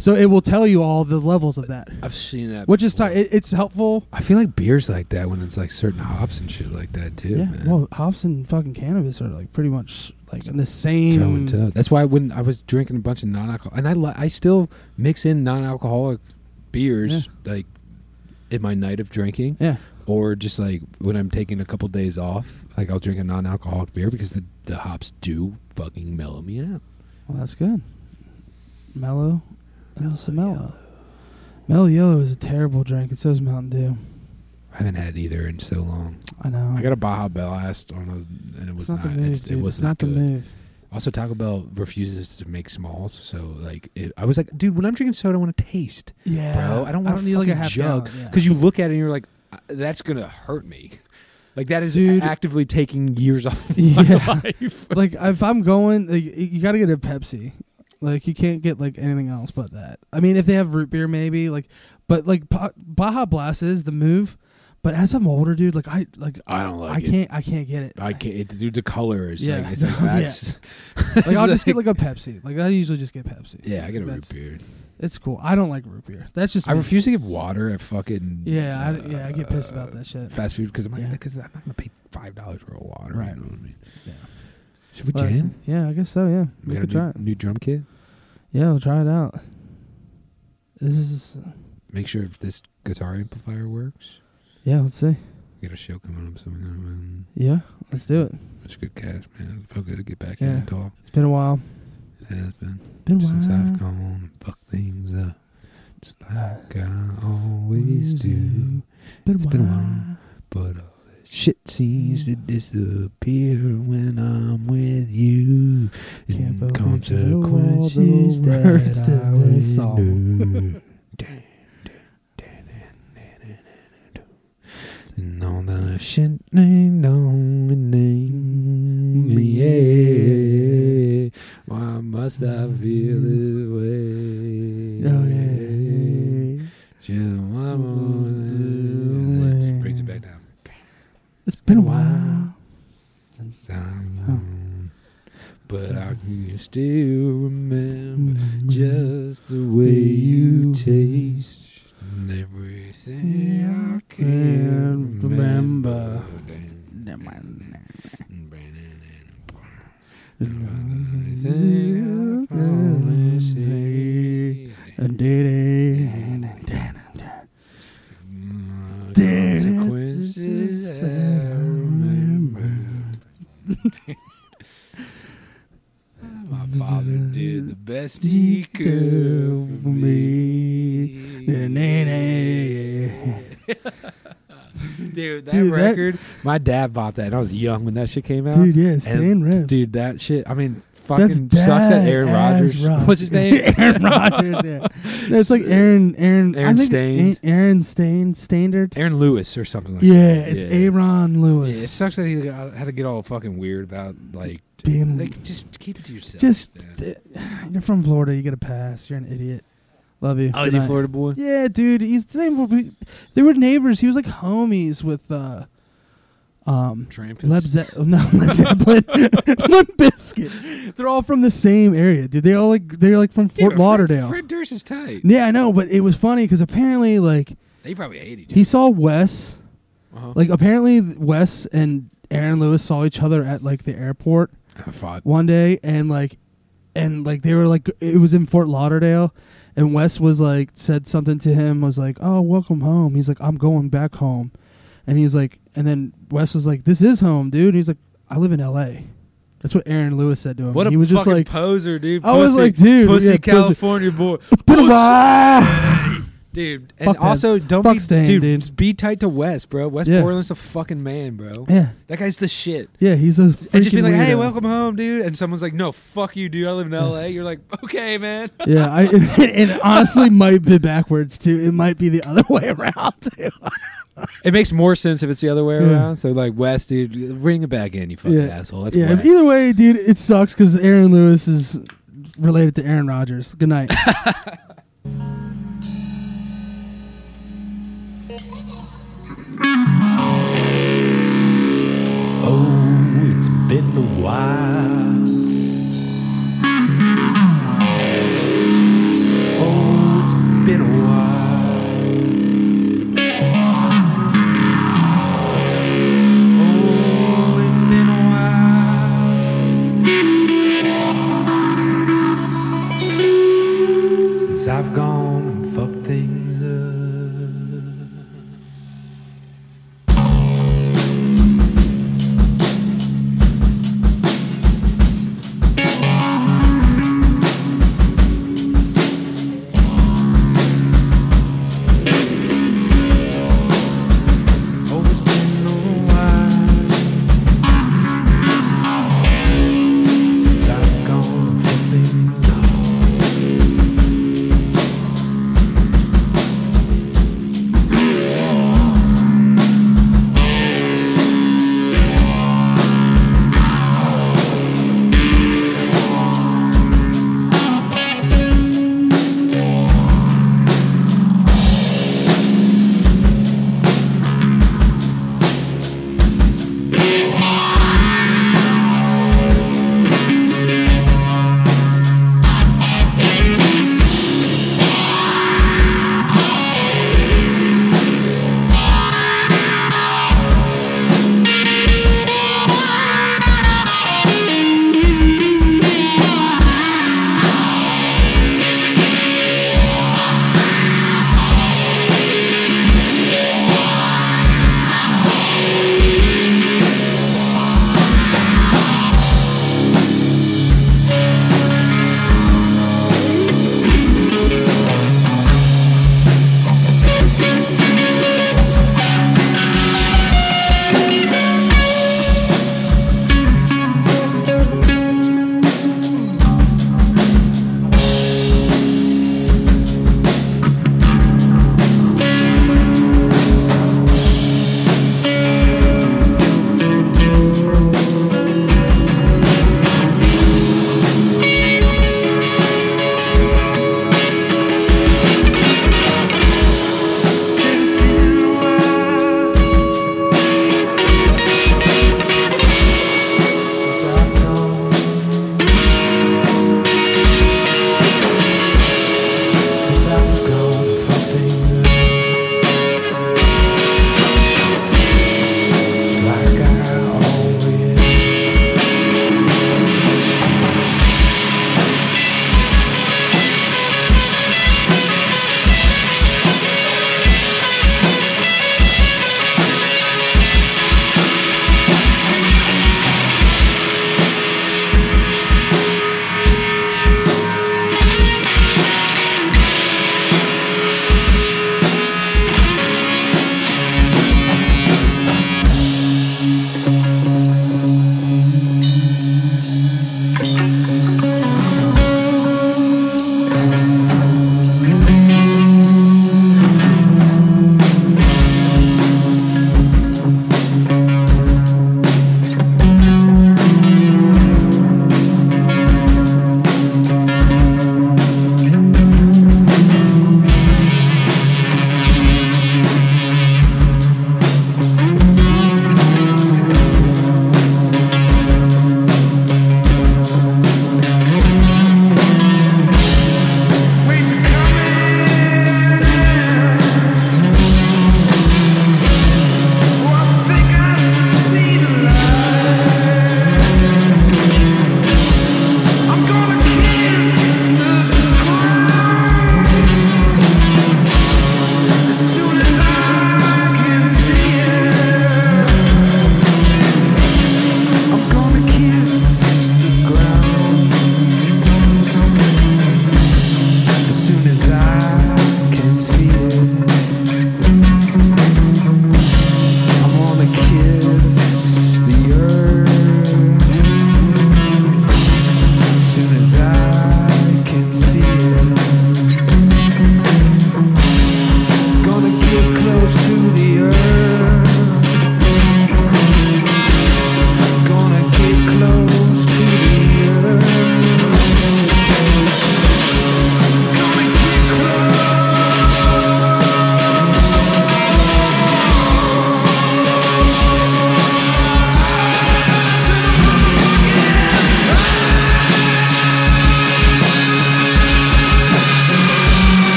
So it will tell you all the levels of that, I've seen that, which is before. ti- it, it's helpful. I feel like beers like that when it's like certain hops and shit like that too. yeah, man. well, hops and fucking cannabis are like pretty much like in the same. toe and toe. That's why when I was drinking a bunch of non-alcohol, and I li- I still mix in non-alcoholic beers like in my night of drinking, Yeah, or just like when I'm taking a couple days off, like I'll drink a non-alcoholic beer because the the hops do fucking mellow me out. well, that's good. Mellow, and mellow. Mello Yello is a terrible drink. It says Mountain Dew. I haven't had either in so long. I know. I got a Baja Blast on a, and it was it's not, not. the move, dude. it was it's not, the good. move. Also, Taco Bell refuses to make smalls, so like it, I was like, dude, when I'm drinking soda, I want to taste. Yeah, bro. I don't want to need like a half jug gallon, yeah. because you look at it and you're like, "Uh, that's gonna hurt me. [LAUGHS] Like that is Dude. actively taking years off [LAUGHS] my Yeah. [LAUGHS] life. like if I'm going, like, you got to get a Pepsi. Like you can't get like anything else but that. I mean, if they have root beer, maybe like, but like Ba- Baja Blast is the move. But as I'm older, dude, like I like I don't like I it. can't I can't get it. I can't. It, dude, the color is Yeah. like it's [LAUGHS] like Yeah. Like I'll just get [LAUGHS] like a Pepsi. Like I usually just get Pepsi. yeah, I get a root beer. It's cool. I don't like root beer. That's just I me. refuse to get water at fucking. Yeah, I, uh, yeah, I get pissed about that shit. Fast food because I'm like Yeah. because I'm not gonna pay five dollars for a water. Right. You know what I mean? Yeah. Should we Well, jam? Yeah, I guess so. Yeah, We we, got could a try new, it. new drum kit. Yeah, we'll try it out. This is Make sure if this guitar amplifier works. yeah. Let's see. We got a show coming up, so we're. Yeah, let's do it. It's good cash, man. It felt good to get back Yeah. in and talk. It's been a while. It has been Been a since while. I've gone fuck things up, just like uh, I always do. Been It's been a while. But that shit seems to disappear when I'm with you. Can't And focus on the consequences words that to I this song. And all the shit ain't on me, mm, yeah. Why must I mm. feel this way? Oh yeah. Just one more been a while. Down. But I can still remember just the way you taste and everything I can remember. Consequences [LAUGHS] My father did the best he could for me. [LAUGHS] Dude, that Dude, that- record, my dad bought that, and I was young when that shit came out. Dude, yeah, Stan. Dude, that shit. I mean, That's fucking sucks that Aaron Rodgers. [LAUGHS] What's his name? [LAUGHS] Aaron Rodgers. Yeah, [LAUGHS] it's like Aaron. Aaron. Aaron Stain. Aaron Stain. Standard. Aaron Lewis or something like that. Yeah, that. it's Yeah. Aaron Yeah, Lewis. it sucks that he got, had to get all fucking weird about like Being- like just keep it to yourself. Just man. [SIGHS] you're from Florida. You get a pass. You're an idiot. Love you. Oh, Good is he a night. Florida boy? Yeah, dude. He's the same. They were neighbors. He was like homies with uh, um, Trampus. Led Ze- oh, no, [LAUGHS] Led Zeppelin, [LAUGHS] Limp Bizkit. They're all from the same area, dude. They all like they're like from Fort Fred- Lauderdale. Fred Durst is tight. Yeah, I know, but it was funny because apparently, like, They probably hate each he saw Wes. other. Like, apparently, Wes and Aaron Lewis saw each other at like the airport I fought. one day, and like, and like they were like, it was in Fort Lauderdale, and Wes was like said something to him, was like, "Oh, welcome home." He's like, "I'm going back home," and he's like, and then Wes was like, "This is home, dude." He's like, "I live in L.A." That's what Aaron Lewis said to him. What a he was just fucking like, poser, dude. I was like, dude, pussy yeah, pussy. California boy, "Been a while." [LAUGHS] dude. And Fuck also, don't Fuck be, Stan, dude, dude. just Be tight to Wes, bro. Wes Yeah. Borland's a fucking man, bro. Yeah, That guy's the shit. yeah, he's a And just be like, "Hey, welcome home, dude." And someone's like, "No, fuck you, dude. I live in L.A." You're like, "Okay, man." [LAUGHS] Yeah, I, [LAUGHS] it honestly might be backwards too. It might be the other way around too. It makes more sense if it's the other way Yeah. around. So like, Wes, dude, ring it back in, you fucking Yeah. asshole. That's yeah, either way, dude, it sucks because Aaron Lewis is related to Aaron Rodgers. Good night. [LAUGHS] Oh, it's been a while. I've gone